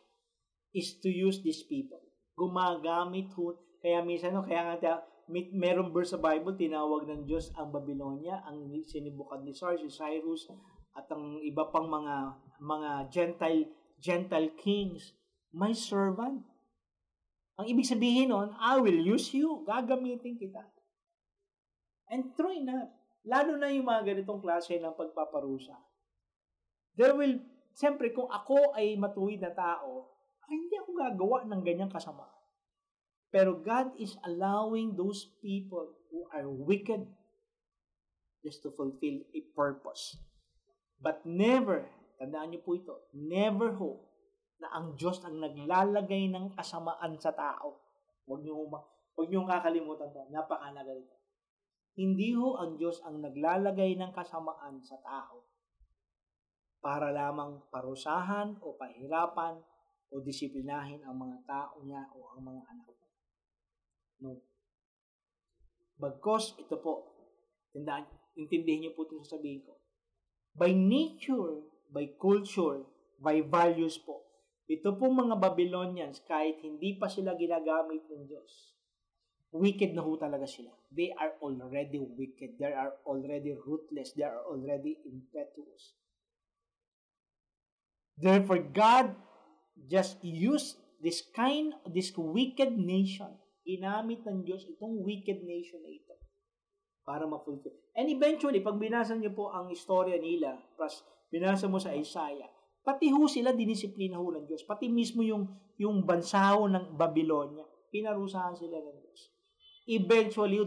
is to use these people. Gumagamit ho. Kaya minsan, no, kaya nga, may, meron verse sa Bible, tinawag ng Diyos ang Babylonia, ang ni Sar, si Cyrus, at ang iba pang mga mga Gentile Gentile kings, my servant. Ang ibig sabihin nun, I will use you. Gagamitin kita. And true enough, lalo na yung mga ganitong klase ng pagpaparusa. There will, siyempre, kung ako ay matuwid na tao, ay hindi ako gagawa ng ganyang kasama. Pero God is allowing those people who are wicked just to fulfill a purpose. But never, tandaan niyo po ito, never hope na ang Diyos ang naglalagay ng kasamaan sa tao. Huwag niyo huwag niyo kakalimutan to. Napakalaga ito. Hindi ho ang Diyos ang naglalagay ng kasamaan sa tao para lamang parusahan o pahirapan o disiplinahin ang mga tao niya o ang mga anak niya. No. Bagkos, ito po, tandaan, intindihin niyo po itong sasabihin ko. By nature, by culture, by values po, ito pong mga Babylonians, kahit hindi pa sila ginagamit ng Diyos, wicked na ho talaga sila. They are already wicked. They are already ruthless. They are already impetuous. Therefore, God just used this kind, this wicked nation. Ginamit ng Diyos itong wicked nation na ito para ma-fulfill. And eventually, pag binasa niyo po ang istorya nila, plus binasa mo sa Isaiah, Pati ho sila dinisiplina ho ng Diyos. Pati mismo yung, yung bansa ng Babylonia, pinarusahan sila ng. Eventually,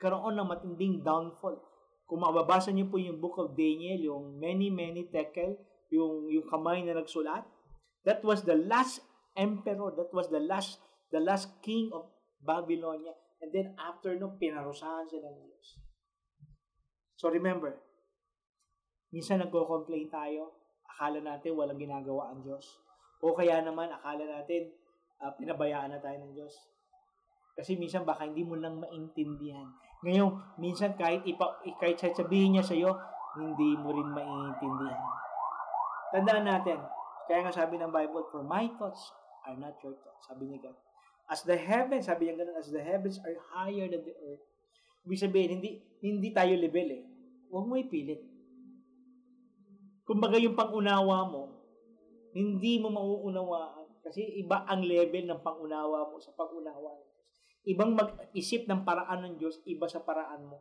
karoon ng matinding downfall. Kung mababasa niyo po yung book of Daniel, yung many, many tekel, yung, yung kamay na nagsulat, that was the last emperor, that was the last, the last king of Babylonia. And then after no, pinarusahan sila ng Diyos. So remember, minsan nagko-complain tayo, akala natin walang ginagawa ang Diyos. O kaya naman, akala natin uh, pinabayaan na tayo ng Diyos. Kasi minsan baka hindi mo lang maintindihan. Ngayon, minsan kahit, ipa, kahit sabihin niya sa iyo, hindi mo rin maintindihan. Tandaan natin, kaya nga sabi ng Bible, For my thoughts are not your thoughts. Sabi ni God. As the heavens, sabi niya ganun, as the heavens are higher than the earth. Ibig sabihin, hindi, hindi tayo level eh. Huwag mo ipilit Kumbaga yung pangunawa mo, hindi mo mauunawaan. Kasi iba ang level ng pangunawa mo sa pangunawa ng Diyos. Ibang mag-isip ng paraan ng Diyos, iba sa paraan mo.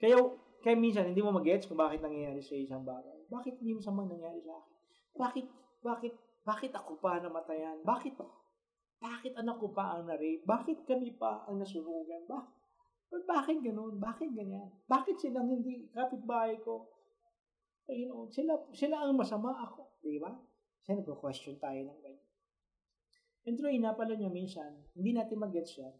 Kaya, kaya minsan, hindi mo mag-gets kung bakit nangyayari sa isang bagay. Bakit hindi mo samang nangyari sa akin? Bakit, bakit, bakit ako pa namatayan? Bakit, bakit anak ko pa ang na-rape? Bakit kami pa ang nasunugan? Bakit? Bakit ganun? Bakit ganyan? Bakit silang hindi kapitbahay ko? You know, sila, sila ang masama ako. Di ba? Kasi nagko-question tayo ng ganyan. And true, na pala niya minsan, hindi natin mag-gets yan.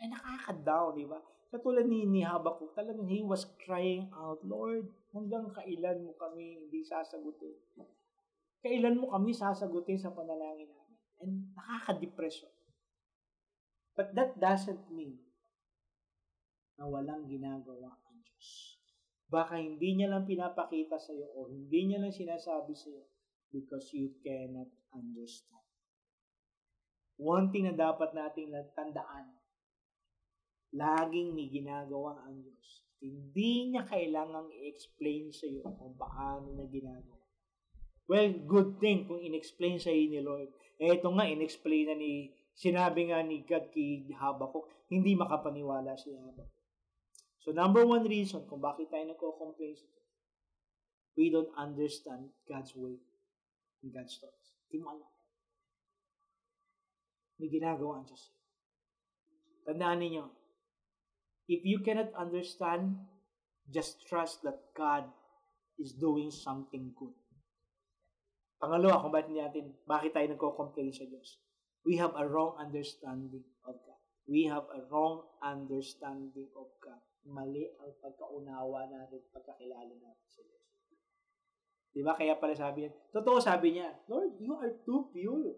Ay, nakaka-down, di ba? Katulad ni, ni Habakuk, talagang he was crying out, Lord, hanggang kailan mo kami hindi sasagutin? Kailan mo kami sasagutin sa panalangin namin? And nakaka-depression. But that doesn't mean na walang ginagawa ang Diyos. Baka hindi niya lang pinapakita sa iyo o hindi niya lang sinasabi sa iyo because you cannot understand. One thing na dapat nating tandaan, laging may ginagawa ang Diyos. Hindi niya kailangang i-explain sa iyo kung paano niya ginagawa. Well, good thing kung in-explain sa iyo ni Lord. Eh, ito nga, in-explain na ni, sinabi nga ni God kay Habakuk, hindi makapaniwala si Habakuk. So number one reason kung bakit tayo nagko-complain sa we don't understand God's way and God's thoughts. Hindi mo alam. May ginagawa ang Diyos. Tandaan ninyo, if you cannot understand, just trust that God is doing something good. Pangalawa, kung bakit natin, bakit tayo nagko-complain sa Diyos? We have a wrong understanding of God. We have a wrong understanding of God mali ang pagkaunawa natin, pagkakilala natin sa Diyos. Di ba? Kaya pala sabi niya, totoo sabi niya, Lord, you are too pure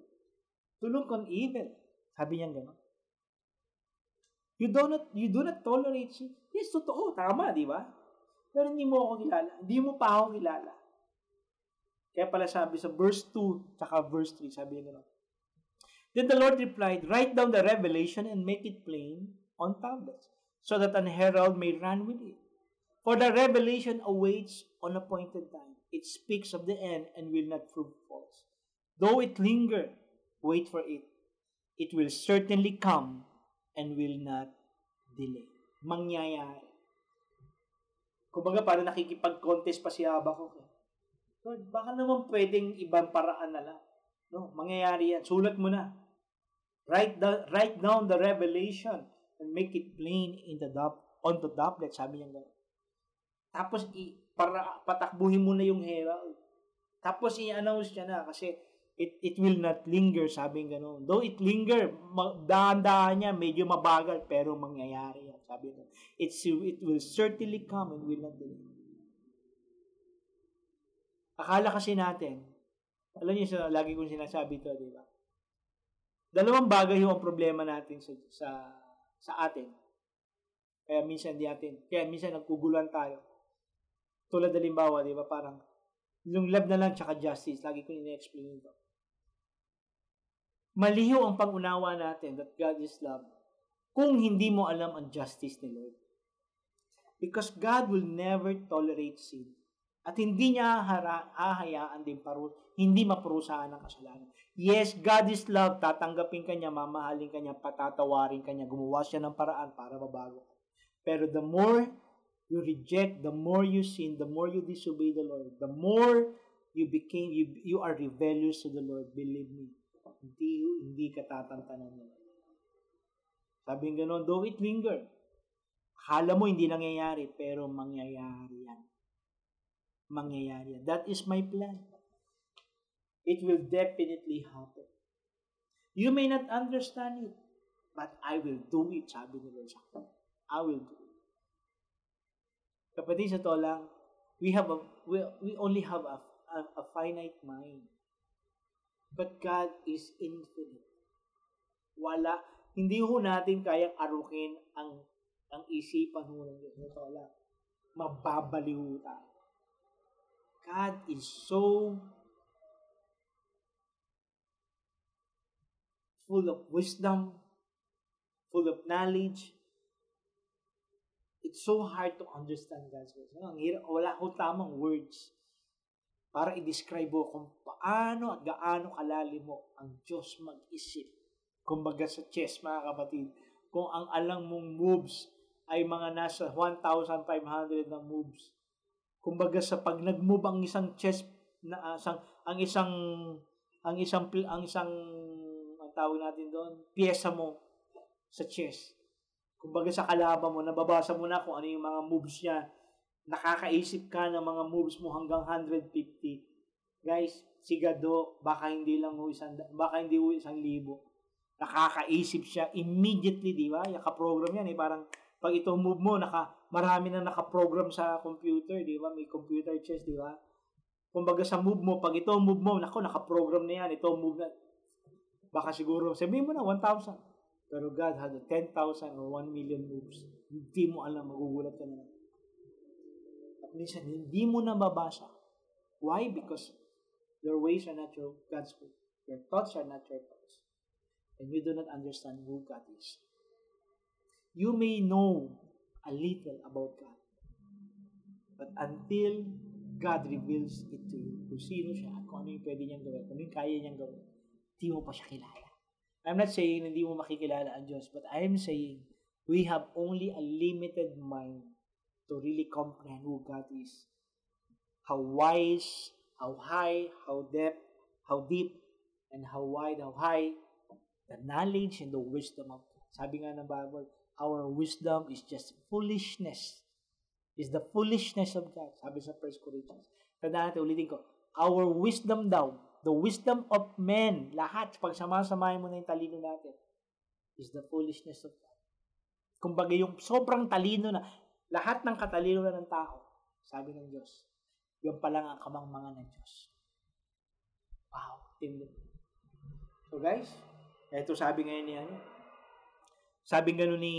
to look evil. Sabi niya gano'n. You do not, you do not tolerate sin. Yes, totoo, tama, di ba? Pero hindi mo ako kilala. Hindi mo pa ako kilala. Kaya pala sabi sa verse 2, tsaka verse 3, sabi niya Then the Lord replied, Write down the revelation and make it plain on tablets, so that an herald may run with it. For the revelation awaits on appointed time. It speaks of the end and will not prove false. Though it linger, wait for it. It will certainly come and will not delay. Mangyayari. Kumbaga, parang nakikipag-contest pa si Habakkuk. Eh. Lord, baka naman pwedeng ibang paraan na lang. No, mangyayari yan. Sulat mo na. Write, the, write down the revelation and make it plain in the dub, on the doublet. Sabi niya gano'n. Tapos, i, para patakbuhin mo na yung herald. Tapos, i-announce niya na kasi it, it will not linger, sabi gano'n. Though it linger, dahan-dahan niya, medyo mabagal, pero mangyayari yan. Sabi niya, it, it will certainly come and will not delay. Akala kasi natin, alam niyo, sa, lagi kong sinasabi ito, di ba? Dalawang bagay yung problema natin sa, sa, sa atin. Kaya minsan di atin, kaya minsan nagkuguluhan tayo. Tulad halimbawa, di ba, parang yung love na lang tsaka justice, lagi ko ina-explain ito. Maliho ang pangunawa natin that God is love kung hindi mo alam ang justice ni Lord. Because God will never tolerate sin. At hindi niya hahayaan din paru, hindi maparusahan ng kasalanan. Yes, God is love. Tatanggapin ka niya, mamahalin ka niya, patatawarin ka niya, gumawa siya ng paraan para mabago. Pero the more you reject, the more you sin, the more you disobey the Lord, the more you became, you, you are rebellious to the Lord. Believe me, hindi, hindi ka tatantanan niya. Sabi ng gano'n, though it linger, akala mo hindi nangyayari, pero mangyayari yan mangyayari. That is my plan. It will definitely happen. You may not understand it, but I will do it, sabi ni Lord sa I will do it. Kapatid, sa to lang, we have a, we, we only have a, a, a finite mind. But God is infinite. Wala, hindi ho natin kayang arukin ang ang isipan ho ng Diyos. Ito lang. Mababaliw tayo. God is so full of wisdom, full of knowledge. It's so hard to understand God's words. Ang hirap, wala ko tamang words para i-describe mo kung paano at gaano kalalim mo ang Diyos mag-isip. Kumbaga sa chess, mga kapatid, kung ang alam mong moves ay mga nasa 1,500 na moves, kumbaga sa pag nag-move ang isang chess na uh, sang, ang isang ang isang ang isang ang tawag natin doon piyesa mo sa chess kumbaga sa kalaban mo nababasa mo na kung ano yung mga moves niya nakakaisip ka ng mga moves mo hanggang 150 guys sigado baka hindi lang ho isang baka hindi ho isang libo nakakaisip siya immediately di ba yaka-program yan eh parang pag ito move mo, naka, marami na naka-program sa computer, di ba? May computer chess, di ba? Kumbaga sa move mo, pag ito move mo, nako, naka-program na yan, ito move na, baka siguro, sabihin mo na, 1,000. Pero God had 10,000 or 1 million moves. Hindi mo alam, magugulat ka na. At minsan, hindi mo na mabasa. Why? Because your ways are not your God's way. Your thoughts are not your thoughts. And you do not understand who God is you may know a little about God. But until God reveals it to you, kung sino siya at kung ano yung pwede niyang gawin, kung ano yung kaya niyang gawin, hindi mo pa siya kilala. I'm not saying hindi mo makikilala ang Diyos, but I am saying we have only a limited mind to really comprehend who God is. How wise, how high, how depth, how deep, and how wide, how high, the knowledge and the wisdom of God. Sabi nga ng Bible, our wisdom is just foolishness. Is the foolishness of God. Sabi sa 1 Corinthians. Tandaan natin, ulitin ko. Our wisdom daw, the wisdom of men, lahat, pag sama-samahin mo na yung talino natin, is the foolishness of God. Kumbaga yung sobrang talino na, lahat ng katalino na ng tao, sabi ng Diyos, yung pa lang ang kamangmangan ng Diyos. Wow, tindi. So guys, ito sabi ngayon niya, Sabi ganun ni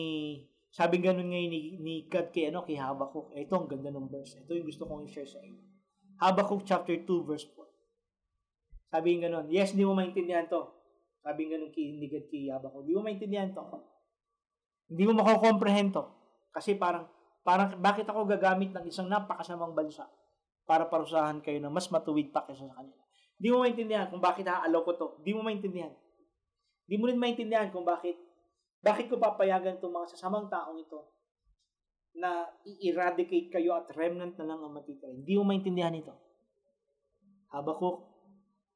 sabi ganun ngayon ni, ni God kay ano kay Habakkuk. Ito ang ganda ng verse. Ito yung gusto kong i-share sa inyo. Habakkuk chapter 2 verse 4. Sabi ganun, yes, di mo maintindihan to. Sabi ganun kay ni God kay Habakkuk. Di mo maintindihan to. Hindi mo mako-comprehend to. Kasi parang parang bakit ako gagamit ng isang napakasamang bansa para parusahan kayo na mas matuwid pa kaysa sa kanila. Di mo maintindihan kung bakit haalaw ko to. Di mo maintindihan. Di mo rin maintindihan kung bakit bakit ko papayagan itong mga sasamang taong ito na i-eradicate kayo at remnant na lang ang matitira. Hindi mo maintindihan ito. Habakuk,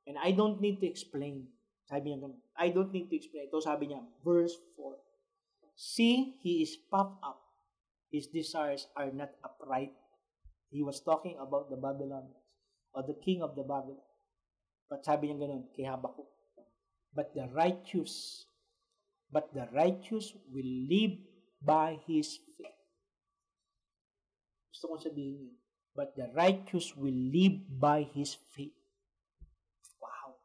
and I don't need to explain. Sabi niya ganun. I don't need to explain. Ito sabi niya, verse 4. See, he is puffed up. His desires are not upright. He was talking about the Babylonians or the king of the Babylon. But sabi niya ganun kay Habakuk. But the righteous but the righteous will live by his faith. Gusto kong sabihin yun. But the righteous will live by his faith. Wow.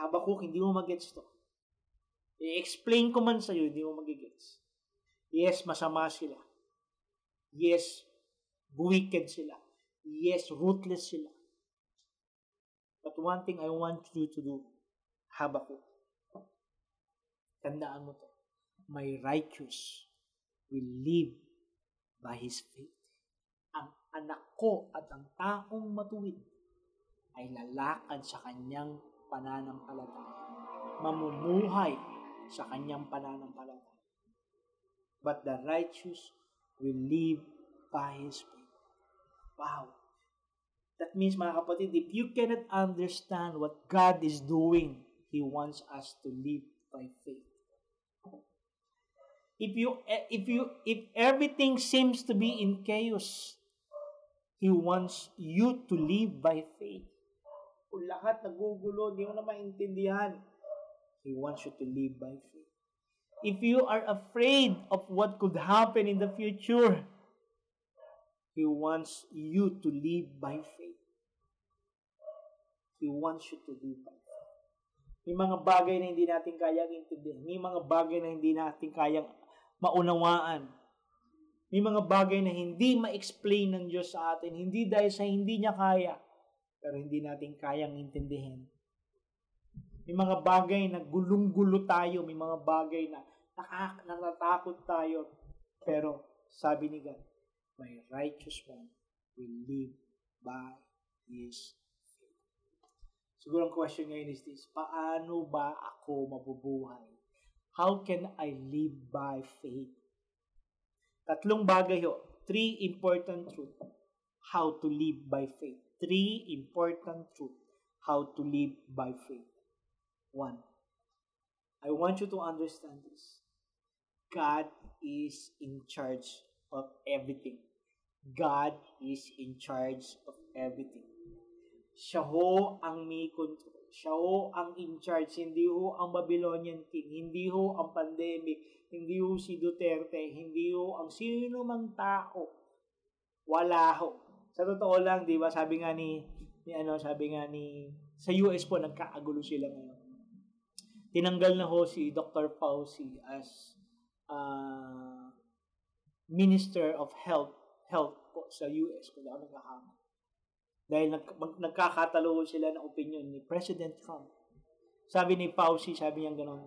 Habakuk, hindi mo magets to. I-explain ko man sa'yo, hindi mo magigets. Yes, masama sila. Yes, wicked sila. Yes, ruthless sila. But one thing I want you to do, Habakuk, Tandaan mo to. My righteous will live by his faith. Ang anak ko at ang taong matuwid ay lalakad sa kanyang pananampalataya. Mamumuhay sa kanyang pananampalataya. But the righteous will live by his faith. Wow. That means, mga kapatid, if you cannot understand what God is doing, He wants us to live by faith if you if you if everything seems to be in chaos he wants you to live by faith kung lahat nagugulo di mo na maintindihan he wants you to live by faith if you are afraid of what could happen in the future he wants you to live by faith he wants you to live by faith may mga bagay na hindi natin kayang intindihan. May mga bagay na hindi natin kayang maunawaan. May mga bagay na hindi ma-explain ng Diyos sa atin, hindi dahil sa hindi niya kaya, pero hindi natin kayang intindihin. May mga bagay na gulong-gulo tayo, may mga bagay na nakak natatakot tayo, pero sabi ni God, my righteous one will live by His faith. Siguro ang question ngayon is this, paano ba ako mabubuhay How can I live by faith? Tatlong bagay ho. Three important truth. How to live by faith. Three important truth. How to live by faith. One. I want you to understand this. God is in charge of everything. God is in charge of everything. Siya ho ang may control. Siya ho ang in charge, hindi ho ang Babylonian king, hindi ho ang pandemic, hindi ho si Duterte, hindi ho ang sino mang tao. Wala ho. Sa totoo lang, di ba, sabi nga ni, ni ano, sabi nga ni, sa US po, nagkaagulo sila ngayon. Tinanggal na ho si Dr. Fauci as uh, Minister of Health health po sa US kung ako nagkakamali. Dahil nag, mag, nagkakatalo sila ng opinion ni President Trump. Sabi ni Fauci, sabi niya gano'n,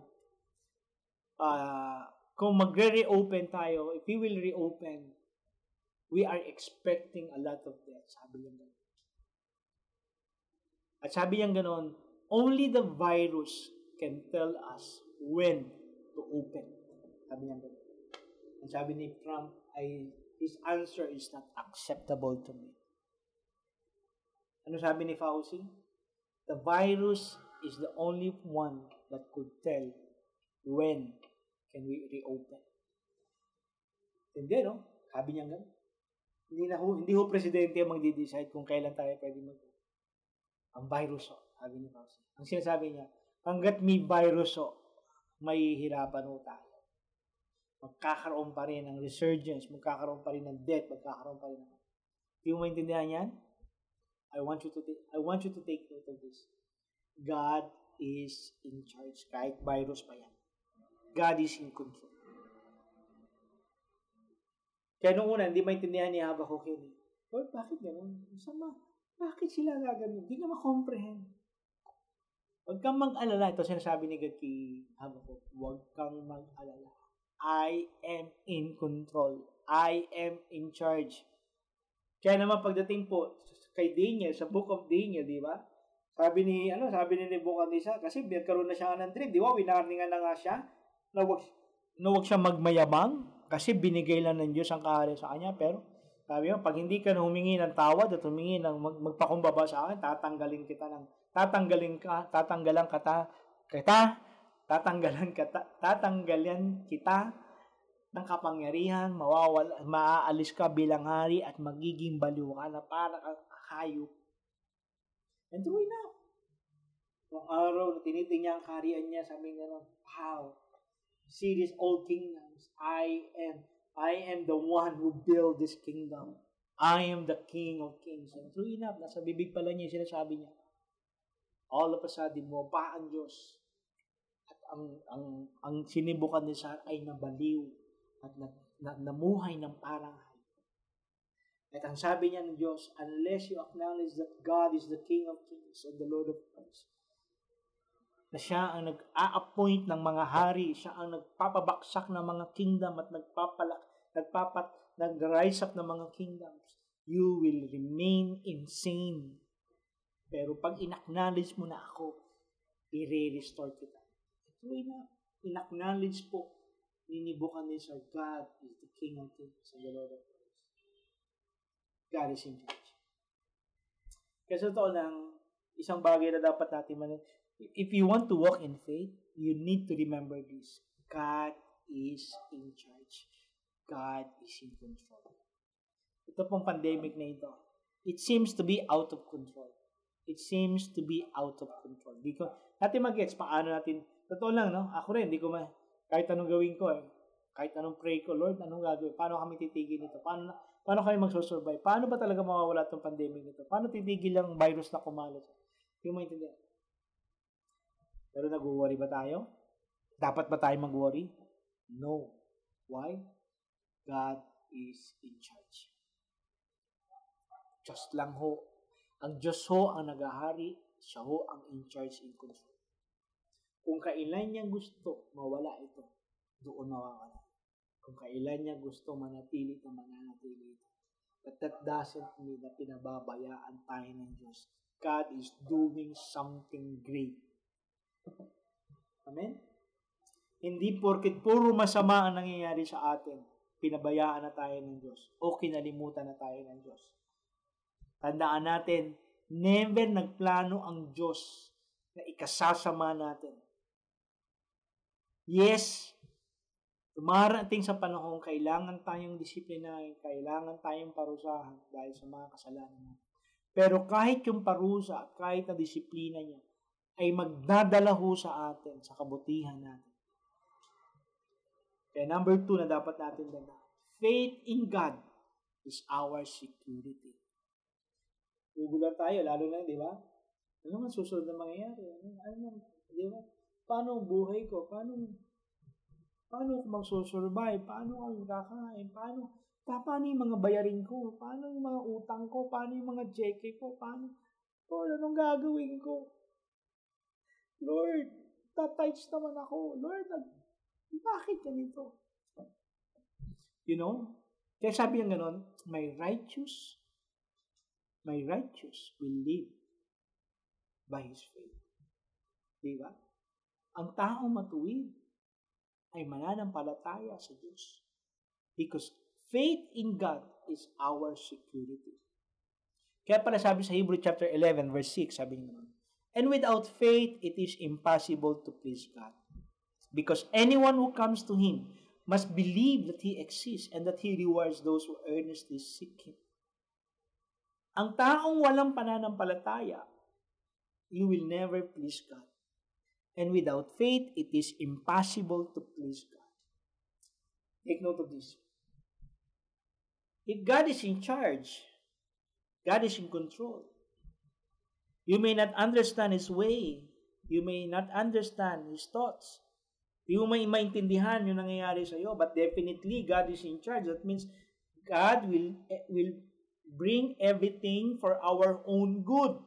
uh, kung magre-reopen tayo, if we will reopen, we are expecting a lot of death. Sabi niya gano'n. At sabi niya gano'n, only the virus can tell us when to open. Sabi niya gano'n. Ang sabi ni Trump ay, his answer is not acceptable to me. Ano sabi ni Fauci? The virus is the only one that could tell when can we reopen. Hindi, no? Sabi niya gano'n. Hindi, na ho, hindi ho presidente ang magdi-decide kung kailan tayo pwede mag Ang virus, ho, sabi ni Fauci. Ang sinasabi niya, hanggat may virus, ho, may hirapan ho tayo. Magkakaroon pa rin ng resurgence, magkakaroon pa rin ng death, magkakaroon pa rin ng... Hindi mo maintindihan yan? I want you to take, I want you to take note of this. God is in charge kahit virus pa yan. God is in control. Kaya nung una, hindi maintindihan ni Habakkuk yun. eh. Lord, bakit ganun? Sama, bakit sila gagawin? Hindi ka ma-comprehend. Huwag kang mag-alala. Ito sinasabi ni God kay. Huwag kang mag-alala. I am in control. I am in charge. Kaya naman pagdating po kay Daniel, sa Book of Daniel, di ba? Sabi ni, ano, sabi ni Nebuchadnezzar, kasi nagkaroon na siya ng dream, di ba? Winarningan na nga siya, na wag, na wag siya magmayabang, kasi binigay lang ng Diyos ang kahari sa kanya, pero sabi mo, pag hindi ka humingi ng tawad at humingi ng mag, magpakumbaba sa akin, tatanggalin kita ng, tatanggalin ka, tatanggalan ka ta, kita, tatanggalan ka, ta, tatanggalan kita ng kapangyarihan, mawawala, maaalis ka bilang hari at magiging baliw ka na para kang hayop. And true enough. Nung araw na tiniting niya ang kaharian niya, sabi nga nun, wow, see these old kingdoms. I am, I am the one who built this kingdom. I am the King of Kings. And true enough, nasa bibig pala niya, sinasabi niya, all of a sudden, pa ang Diyos. At ang, ang, ang sinibukan ni Sarah ay nabaliw at na, na, namuhay ng parang at ang sabi niya ng Diyos, unless you acknowledge that God is the King of Kings and the Lord of Lords, na siya ang nag-a-appoint ng mga hari, siya ang nagpapabaksak ng mga kingdom at nagpapalak, nagpapat, nag-rise up ng mga kingdoms, you will remain insane. Pero pag in-acknowledge mo na ako, i-restore kita. Ito na, in-acknowledge po ni Nebuchadnezzar, God is the King of Kings and the Lord of Lords. God is in charge. Kasi totoo lang, isang bagay na dapat natin man if you want to walk in faith, you need to remember this. God is in charge. God is in control. Ito pong pandemic na ito, it seems to be out of control. It seems to be out of control. Di ko, natin mag-gets, paano natin, totoo lang, no? Ako rin, di ko ma, kahit anong gawin ko, eh, kahit anong pray ko, Lord, anong gagawin? Paano kami titigil nito? Paano, Paano kayo magsusurvive? Paano ba talaga mawawala itong pandemic nito? Paano titigil ang virus na kumalat? Hindi mo maintindihan. Pero nag-worry ba tayo? Dapat ba tayo mag-worry? No. Why? God is in charge. Just lang ho. Ang Diyos ho ang nagahari, siya ho ang in charge, in control. Kung kailan niya gusto mawala ito, doon mawawala. Kung kailan niya gusto manatili na mananatili ito. But that doesn't mean na pinababayaan tayo ng Diyos. God is doing something great. Amen? Hindi porket puro masama ang nangyayari sa atin, pinabayaan na tayo ng Diyos o kinalimutan na tayo ng Diyos. Tandaan natin, never nagplano ang Diyos na ikasasama natin. Yes, Dumarating sa panahon, kailangan tayong disiplinahin, kailangan tayong parusahan dahil sa mga kasalanan natin. Pero kahit yung parusa at kahit na disiplina niya, ay magdadala ho sa atin, sa kabutihan natin. Kaya number two na dapat natin dala, faith in God is our security. Gugulat tayo, lalo na, di ba? Ano man susunod na mangyayari? Ano, ano, di ba? Paano buhay ko? Paano Paano ako magsusurvive? Paano ako kakain? Paano, paano yung mga bayarin ko? Paano yung mga utang ko? Paano yung mga cheque ko? Paano? Lord, anong gagawin ko? Lord, tatights naman ako. Lord, bakit ganito? You know? Kaya sabi niya ganon, my righteous, my righteous will live by his faith. Di ba? Ang tao matuwid ay mananampalataya sa Diyos. Because faith in God is our security. Kaya pala sabi sa Hebrew chapter 11 verse 6, sabi niya naman, And without faith, it is impossible to please God. Because anyone who comes to Him must believe that He exists and that He rewards those who earnestly seek Him. Ang taong walang pananampalataya, you will never please God. And without faith, it is impossible to please God. Take note of this. If God is in charge, God is in control. You may not understand His way. You may not understand His thoughts. Mo may maintindihan yung nangyayari sa iyo, but definitely God is in charge. That means God will eh, will bring everything for our own good.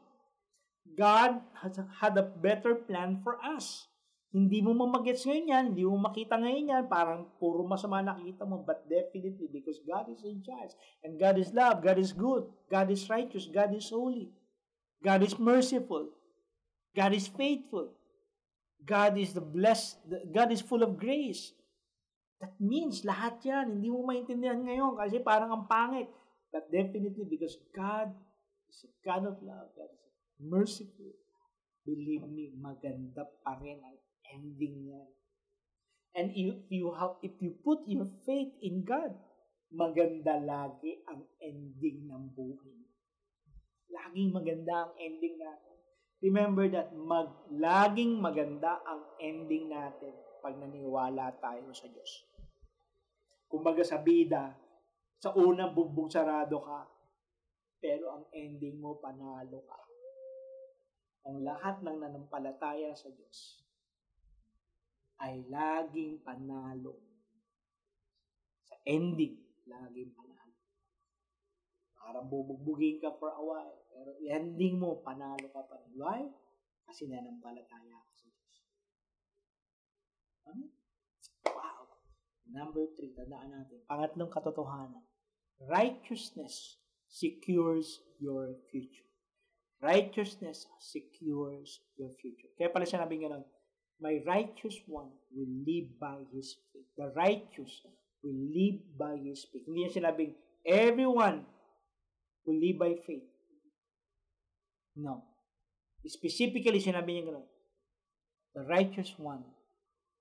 God has had a better plan for us. Hindi mo mamagets ngayon yan, hindi mo makita ngayon yan, parang puro masama nakikita mo, but definitely because God is in charge. And God is love, God is good, God is righteous, God is holy, God is merciful, God is faithful. God is the blessed, God is full of grace. That means lahat yan, hindi mo maintindihan ngayon kasi parang ang pangit. But definitely because God is a God of love, God is merciful. Believe me, maganda pa rin ang ending niyan. And if you have, if you put your faith in God, maganda lagi ang ending ng buhay. Laging maganda ang ending natin. Remember that mag, laging maganda ang ending natin pag naniwala tayo sa Diyos. Kumbaga sa bida, sa unang bugbog sarado ka, pero ang ending mo panalo ka. Ang lahat ng nanampalataya sa Diyos ay laging panalo. Sa ending, laging panalo. Parang bubugbugin ka for a while pero ending mo, panalo ka pa. Why? Kasi nanampalataya ka sa Diyos. Ano? Number three, tandaan natin. Pangatlong katotohanan. Righteousness secures your future. Righteousness secures your future. Kaya pala siya nabing gano'n, My righteous one will live by his faith. The righteous will live by his faith. Hindi niya sinabing, everyone will live by faith. No. Specifically, sinabi niya gano'n, The righteous one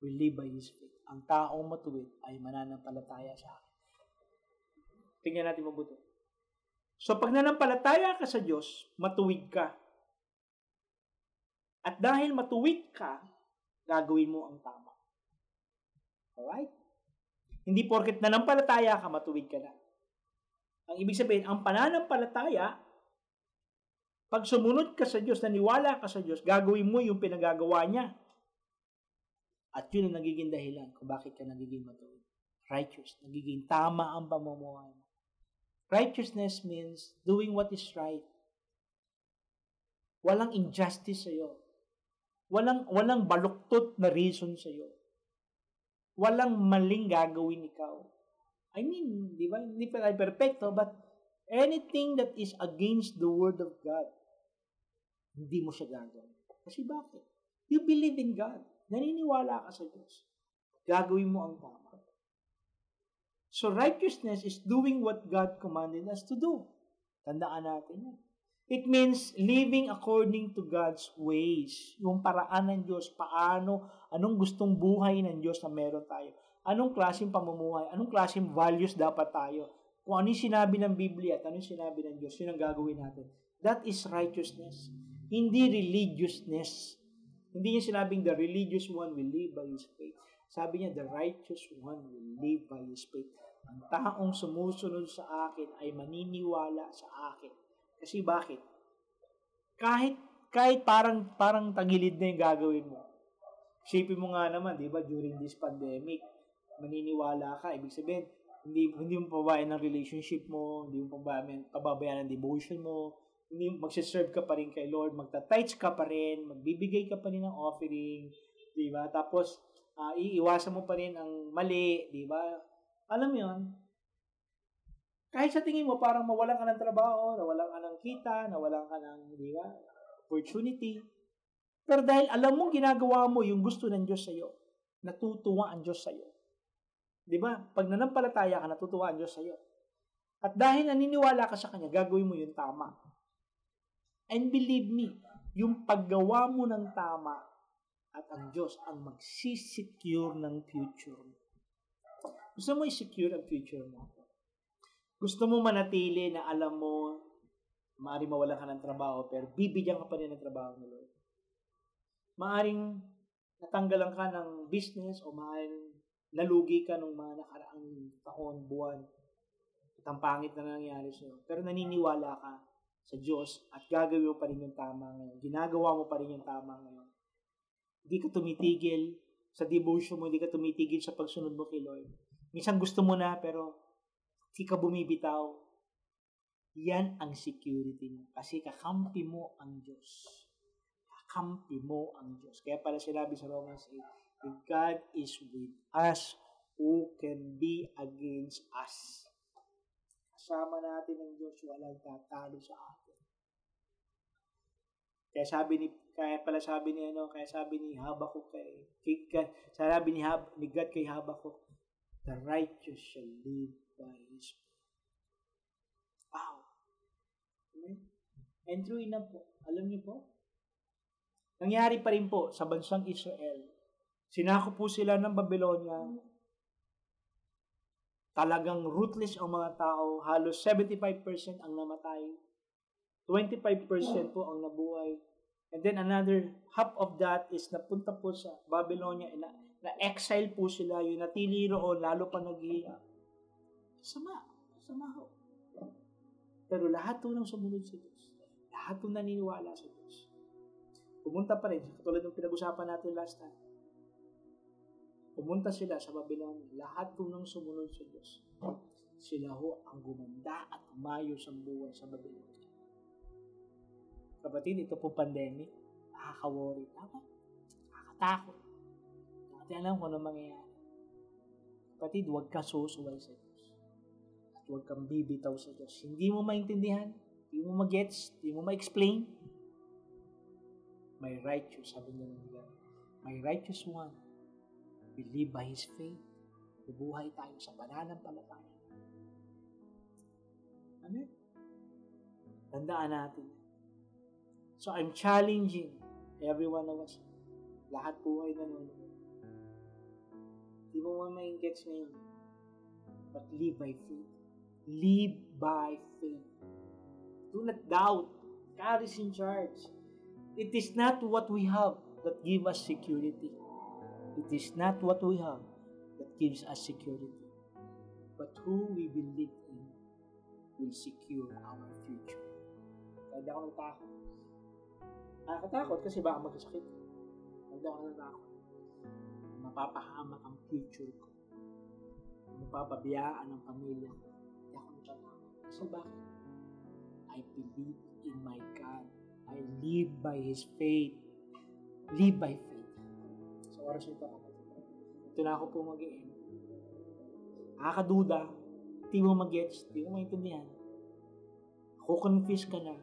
will live by his faith. Ang taong matuwid ay mananampalataya sa akin. Tingnan natin mabuti. So, pag nanampalataya ka sa Diyos, matuwid ka. At dahil matuwid ka, gagawin mo ang tama. Alright? Hindi porket nanampalataya ka, matuwid ka na. Ang ibig sabihin, ang pananampalataya pag sumunod ka sa Diyos, naniwala ka sa Diyos, gagawin mo yung pinagagawa niya. At yun ang nagiging dahilan kung bakit ka nagiging matuwid. Righteous. Nagiging tama ang pamumuhay mo. Righteousness means doing what is right. Walang injustice sa iyo. Walang, walang baluktot na reason sa iyo. Walang maling gagawin ikaw. I mean, di ba? Hindi pa tayo perfecto, but anything that is against the Word of God, hindi mo siya gagawin. Kasi bakit? You believe in God. Naniniwala ka sa Diyos. Gagawin mo ang tama. So righteousness is doing what God commanded us to do. Tandaan natin yan. It means living according to God's ways. Yung paraan ng Diyos, paano, anong gustong buhay ng Diyos na meron tayo. Anong klaseng pamumuhay, anong klaseng values dapat tayo. Kung ano yung sinabi ng Biblia at ano yung sinabi ng Diyos, yun ang gagawin natin. That is righteousness. Hindi religiousness. Hindi niya sinabing the religious one will live by his faith. Sabi niya, the righteous one will live by his faith. Ang taong sumusunod sa akin ay maniniwala sa akin. Kasi bakit? Kahit kahit parang parang tagilid na yung gagawin mo. Isipin mo nga naman, 'di ba, during this pandemic, maniniwala ka, ibig sabihin, hindi hindi mo pababayaan ng relationship mo, hindi mo pababayaan, pababayaan ng devotion mo, hindi magse-serve ka pa rin kay Lord, magta-tithes ka pa rin, magbibigay ka pa rin ng offering, 'di ba? Tapos uh, iiwasan mo pa rin ang mali, 'di ba? Alam mo 'yon? Kahit sa tingin mo parang mawalan ka ng trabaho, nawalan ka ng kita, nawalan ka ng, 'di ba? opportunity. Pero dahil alam mo ginagawa mo yung gusto ng Diyos sa iyo, natutuwa ang Diyos sa iyo. 'Di ba? Pag nanampalataya ka, natutuwa ang Diyos sa iyo. At dahil naniniwala ka sa Kanya, gagawin mo yung tama. And believe me, yung paggawa mo ng tama at ang Diyos ang magsisecure ng future mo. Gusto mo i-secure ang future mo? Gusto mo manatili na alam mo, maaaring mawala ka ng trabaho, pero bibigyan ka pa rin ng trabaho ng Lord. Maaring natanggalan ka ng business o maaaring nalugi ka nung mga nakaraang taon, buwan, at ang pangit na nangyari sa'yo. Pero naniniwala ka sa Diyos at gagawin mo pa rin yung tama ngayon. Ginagawa mo pa rin yung tama ngayon. Hindi ka tumitigil sa devotion mo, hindi ka tumitigil sa pagsunod mo kay Lord. Minsan gusto mo na, pero hindi ka bumibitaw. Yan ang security mo. Kasi kakampi mo ang Diyos. Kakampi mo ang Diyos. Kaya pala sinabi sa Romans 8, If God is with us, who can be against us? Kasama natin ang Diyos, walang tatalo sa atin. Kaya sabi ni kaya pala sabi ni ano, kaya sabi ni Habakuk kay, kay, sabi ni, Hab, ni God kay Habakuk, the righteous shall live by his Wow. Amen? And true enough po. Alam niyo po, nangyari pa rin po sa bansang Israel. Sinako po sila ng Babylonia. Talagang ruthless ang mga tao. Halos 75% ang namatay. 25% po ang nabuhay. And then another half of that is napunta po sa Babylonia na, na-exile po sila, yung natili roon, lalo pa naghihiya. Sama. Sama ho. Pero lahat po nang sumunod sa Diyos. Lahat po naniniwala sa Diyos. Pumunta pa rin, katulad ng pinag-usapan natin last time. Pumunta sila sa Babylonia. Lahat po nang sumunod sa Diyos. Sila ho ang gumanda at umayos ang buhay sa Babylonia. Kapatid, ito po pandemic. Nakaka-worry. Tama? Nakakatakot. Hindi alam kung ano mangyayari. Kapatid, huwag ka susuway sa Diyos. At huwag kang bibitaw sa Diyos. Hindi mo maintindihan. Hindi mo mag-gets. Hindi mo ma-explain. May righteous, sabi niya ng. May righteous one. Believe by His faith. Bubuhay tayo sa pananampalataya. Amen? Tandaan natin So I'm challenging every one of us. Lahat po ay nanonood. Hindi mo man gets ngayon. But live by faith. Live by faith. Do not doubt. God is in charge. It is not what we have that give us security. It is not what we have that gives us security. But who we believe in will secure our future. Kaya ako natakot. Nakakatakot kasi baka magkasakit. Hindi ako natakot. Mapapahamak ang future ko. Mapapabiyaan ang pamilya ko. Hindi ako natatakot. Kasi bakit? I believe in my God. I live by His faith. Live by faith. Oras ito ako. Ito na ako po mag-i-end. Nakakaduda. Hindi mo mag-gets. Hindi mo maintindihan. Ako-confuse ka na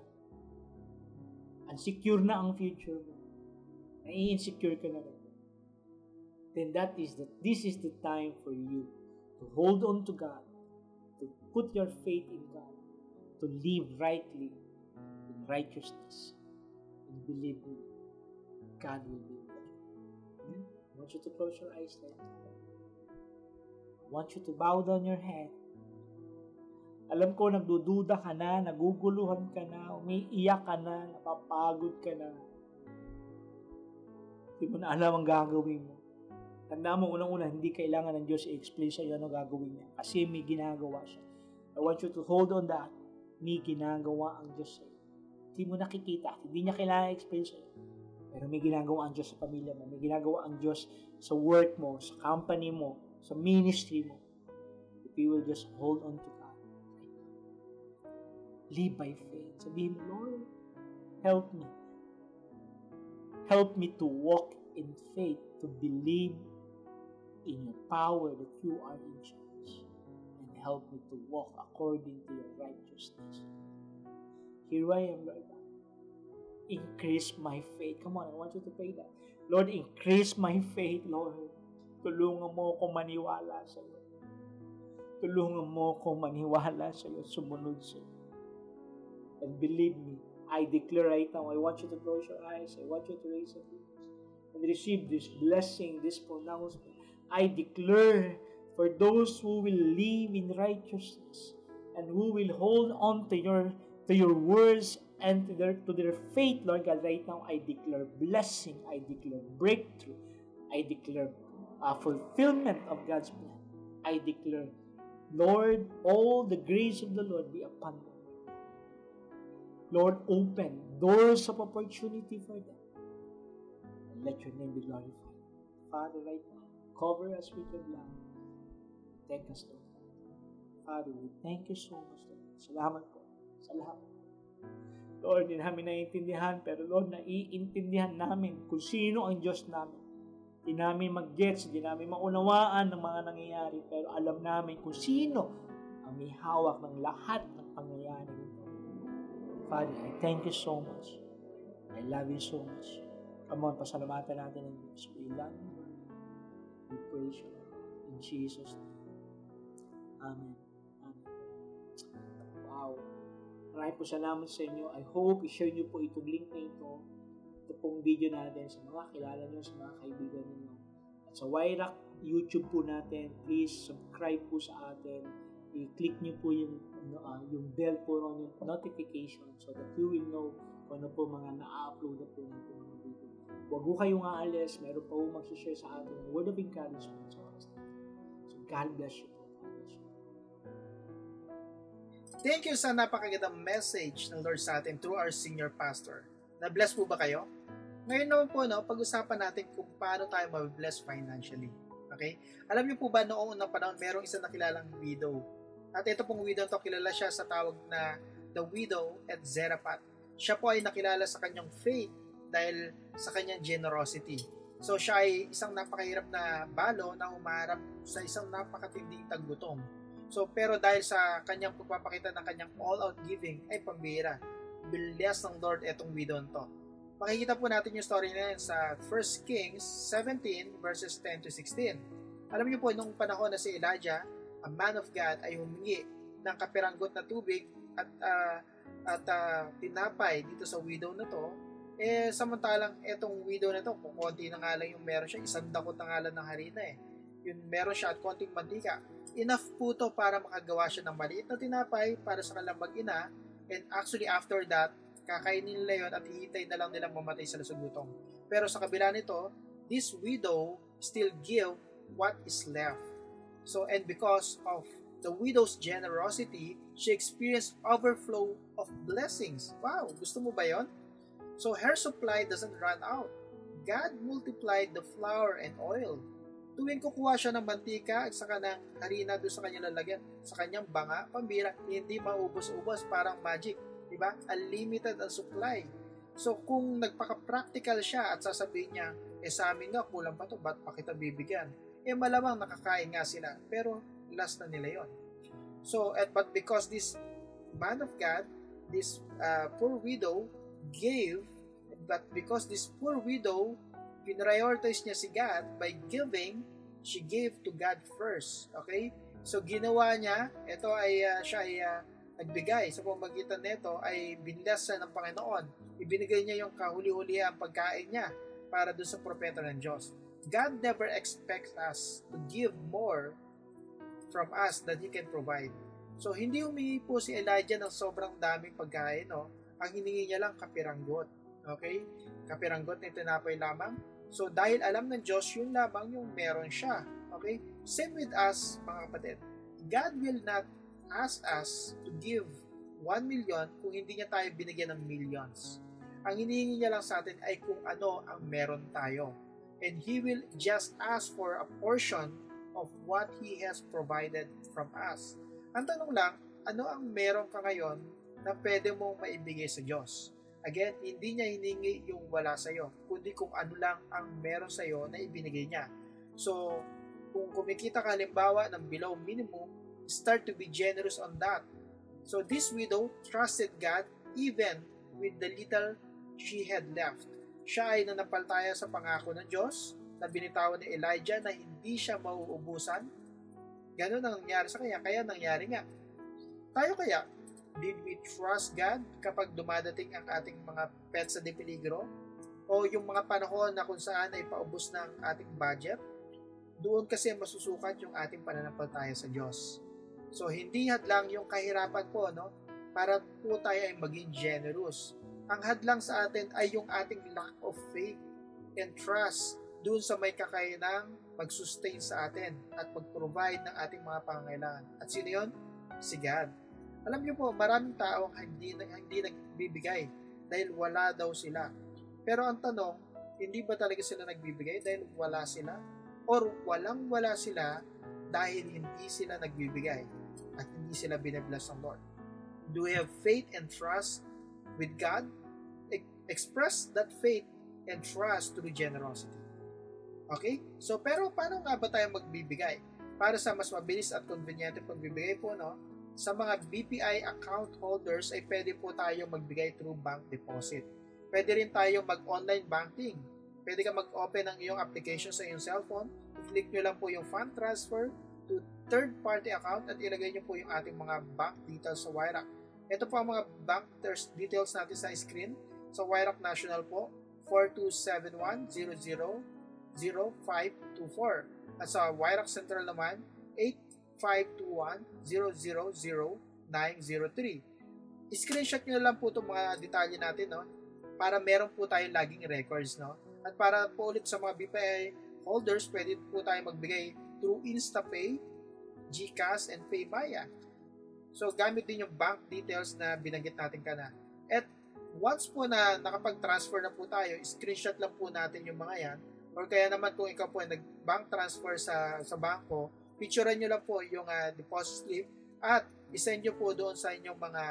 Unsecure na ang future mo. Nai-insecure ka na rin. Then that is the, this is the time for you to hold on to God, to put your faith in God, to live rightly in righteousness, and believe me, God will be? I want you to close your eyes then. I want you to bow down your head alam ko, nagdududa ka na, naguguluhan ka na, umiiyak ka na, napapagod ka na. Hindi mo na alam ang gagawin mo. Tanda mo, unang-una, hindi kailangan ng Diyos i-explain sa iyo ano gagawin niya. Kasi may ginagawa siya. I want you to hold on that. May ginagawa ang Diyos sa iyo. Hindi mo nakikita. Hindi niya kailangan i-explain sa iyo. Pero may ginagawa ang Diyos sa pamilya mo. May ginagawa ang Diyos sa work mo, sa company mo, sa ministry mo. If you will just hold on to live by faith. Sabihin mo, Lord, help me. Help me to walk in faith, to believe in your power that you are in charge. And help me to walk according to your righteousness. Here I am, Lord. Increase my faith. Come on, I want you to pray that. Lord, increase my faith, Lord. Tulungan mo ako maniwala sa iyo. Tulungan mo ako maniwala sa iyo, sumunod sa iyo. And believe me, I declare right now, I want you to close your eyes. I want you to raise your hands and receive this blessing, this pronouncement. I declare for those who will live in righteousness and who will hold on to your to your words and to their to their faith, Lord God, right now I declare blessing, I declare breakthrough, I declare uh, fulfillment of God's plan. I declare, Lord, all the grace of the Lord be upon them. Lord, open doors of opportunity for them. And let your name be glorified. Father, right now, cover us with your blood. Take us, Lord. Father, we thank you so much, Lord. Salamat po sa lahat. Lord, hindi namin naiintindihan, pero Lord, naiintindihan namin kung sino ang Diyos namin. Hindi namin mag-gets, hindi namin maunawaan ng mga nangyayari, pero alam namin kung sino ang may hawak ng lahat ng pangyayari nito. Father, I thank you so much. I love you so much. Come on, pasalamatan natin ang Diyos. We love you. We praise you. In Jesus' name. Amen. Amen. Wow. Maraming po salamat sa inyo. I hope i-share nyo po itong link na ito. Ito pong video natin sa mga kilala nyo, sa mga kaibigan nyo. At sa YRAC YouTube po natin, please subscribe po sa atin. I-click nyo po yung, uh, yung bell po on yung notification so that you will know kung ano po mga na-upload na po natin mga video. Huwag po kayong aalis. Meron pa po mag-share sa atin word of encouragement sa oras natin. So God bless you. Thank you sa napakagandang message ng Lord sa atin through our senior pastor. Na-bless po ba kayo? Ngayon naman po, no, pag-usapan natin kung paano tayo ma-bless financially. Okay? Alam niyo po ba noong unang panahon, merong isang nakilalang widow. At ito pong widow to, kilala siya sa tawag na The Widow at Zerapat. Siya po ay nakilala sa kanyang faith dahil sa kanyang generosity. So siya ay isang napakahirap na balo na umarap sa isang napakatinding taggutom So, pero dahil sa kanyang pagpapakita ng kanyang all-out giving, ay pambira. Bilyas ng Lord etong widow to. Makikita po natin yung story na yan sa 1 Kings 17 verses 10 to 16. Alam niyo po, nung panahon na si Elijah, a man of God, ay humingi ng kapiranggot na tubig at uh, at uh, tinapay dito sa widow na to, eh samantalang etong widow na to, kung konti na nga lang yung meron siya, isang dakot na nga lang ng harina eh. Yun meron siya at konting mantika enough po to para makagawa siya ng maliit na tinapay para sa kanilang mag-ina and actually after that, kakainin nila yon at hihintay na lang nilang mamatay sa lusog Pero sa kabila nito, this widow still give what is left. So and because of the widow's generosity, she experienced overflow of blessings. Wow, gusto mo ba yon? So her supply doesn't run out. God multiplied the flour and oil Tuwing kukuha siya ng mantika at saka ng harina doon sa kanyang lalagyan, sa kanyang banga, pambira, hindi maubos-ubos, parang magic. Diba? Unlimited ang supply. So kung nagpaka-practical siya at sasabihin niya, eh sa amin nga, kulang pa to, ba't pa kita bibigyan? Eh malamang nakakain nga sila, pero last na nila yon. So, at, but because this man of God, this uh, poor widow gave, but because this poor widow prioritize niya si God by giving, she gave to God first. Okay? So ginawa niya, ito ay uh, siya ay uh, nagbigay sa pamagitan nito ay binlas ng Panginoon. Ibinigay niya yung kahuli-huli ang pagkain niya para doon sa propeta ng Diyos. God never expects us to give more from us than He can provide. So, hindi humingi po si Elijah ng sobrang daming pagkain, no? Ang hiningi niya lang kapiranggot. Okay? Kapiranggot na tinapay lamang So dahil alam ng Diyos, yun lamang yung meron siya. Okay? Same with us, mga kapatid. God will not ask us to give 1 million kung hindi niya tayo binigyan ng millions. Ang hinihingi niya lang sa atin ay kung ano ang meron tayo. And He will just ask for a portion of what He has provided from us. Ang tanong lang, ano ang meron ka ngayon na pwede mong maibigay sa Diyos? Again, hindi niya hiningi yung wala sa iyo, kundi kung ano lang ang meron sa iyo na ibinigay niya. So, kung kumikita ka halimbawa ng below minimum, start to be generous on that. So, this widow trusted God even with the little she had left. Siya ay nanapaltaya sa pangako ng Diyos na binitawan ni Elijah na hindi siya mauubusan. Ganun ang nangyari sa kanya, kaya nangyari nga. Tayo kaya, Did we trust God kapag dumadating ang ating mga pets sa depeligro? O yung mga panahon na kung saan ay paubos ng ating budget? Doon kasi masusukat yung ating pananampalataya sa Diyos. So hindi hadlang yung kahirapan po, no? Para po tayo ay maging generous. Ang hadlang sa atin ay yung ating lack of faith and trust doon sa may kakayanang mag-sustain sa atin at mag-provide ng ating mga pangangailangan. At sino yon? Si God. Alam niyo po, maraming tao hindi, hindi nagbibigay dahil wala daw sila. Pero ang tanong, Hindi ba talaga sila nagbibigay dahil wala sila? Or walang wala sila dahil hindi sila nagbibigay at hindi sila binabless ng Lord? Do we have faith and trust with God? E- express that faith and trust through generosity. Okay? So, pero paano nga ba tayo magbibigay? Para sa mas mabilis at convenient pagbibigay po, no? Sa mga BPI account holders ay pwede po tayo magbigay through bank deposit. Pwede rin tayo mag-online banking. Pwede ka mag-open ng iyong application sa iyong cellphone. I-click nyo lang po yung fund transfer to third-party account at ilagay nyo po yung ating mga bank details sa Wyrak. Ito po ang mga bank details natin sa screen. Sa Wyrak National po, 4271-00-0524. At sa Wyrak Central naman, 8521-000-903. Screenshot nyo lang po itong mga detalye natin, no? Para meron po tayong laging records, no? At para po ulit sa mga BPI holders, pwede po tayo magbigay through InstaPay, GCash, and PayMaya. So, gamit din yung bank details na binanggit natin ka na. At once po na nakapag-transfer na po tayo, screenshot lang po natin yung mga yan. Or kaya naman kung ikaw po ay nag-bank transfer sa, sa banko, picturean nyo lang po yung uh, deposit slip at isend nyo po doon sa inyong mga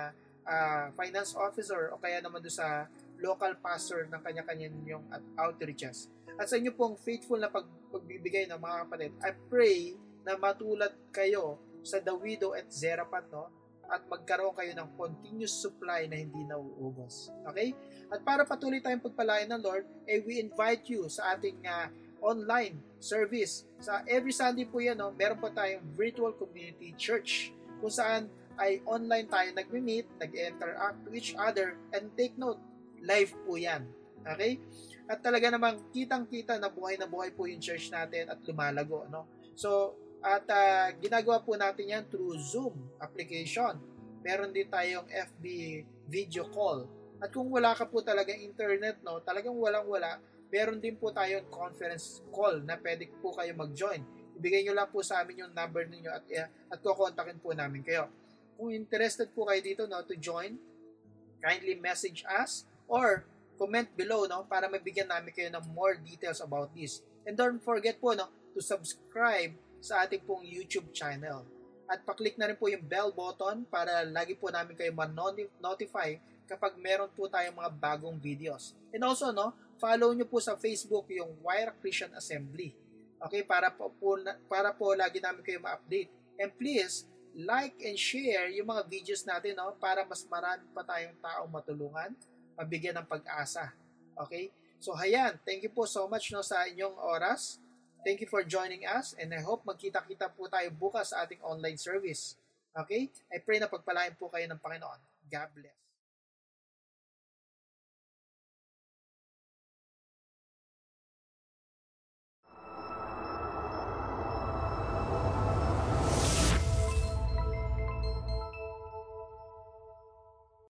uh, finance officer o kaya naman doon sa local pastor ng kanya-kanya yung outreaches. At sa inyo pong faithful na pag, pagbibigay ng mga kapatid, I pray na matulad kayo sa The Widow at Zerapat, no? At magkaroon kayo ng continuous supply na hindi nauubos. Okay? At para patuloy tayong pagpalain ng Lord, eh, we invite you sa ating uh, online service. Sa every Sunday po yan, no, meron po tayong virtual community church kung saan ay online tayo nagme-meet, nag-interact to each other, and take note, live po yan. Okay? At talaga namang kitang-kita na buhay na buhay po yung church natin at lumalago. No? So, at uh, ginagawa po natin yan through Zoom application. Meron din tayong FB video call. At kung wala ka po talaga internet, no, talagang walang-wala, meron din po tayong conference call na pwede po kayo mag-join. Ibigay nyo lang po sa amin yung number ninyo at, uh, at kukontakin po namin kayo. Kung interested po kayo dito no, to join, kindly message us or comment below no, para mabigyan namin kayo ng more details about this. And don't forget po no, to subscribe sa ating pong YouTube channel. At paklik na rin po yung bell button para lagi po namin kayo ma-notify kapag meron po tayong mga bagong videos. And also, no, follow nyo po sa Facebook yung Wire Christian Assembly. Okay, para po, po para po lagi namin kayo ma-update. And please, like and share yung mga videos natin no, para mas marami pa tayong taong matulungan, mabigyan ng pag-asa. Okay? So, hayan, thank you po so much no, sa inyong oras. Thank you for joining us and I hope magkita-kita po tayo bukas sa ating online service. Okay? I pray na pagpalain po kayo ng Panginoon. God bless.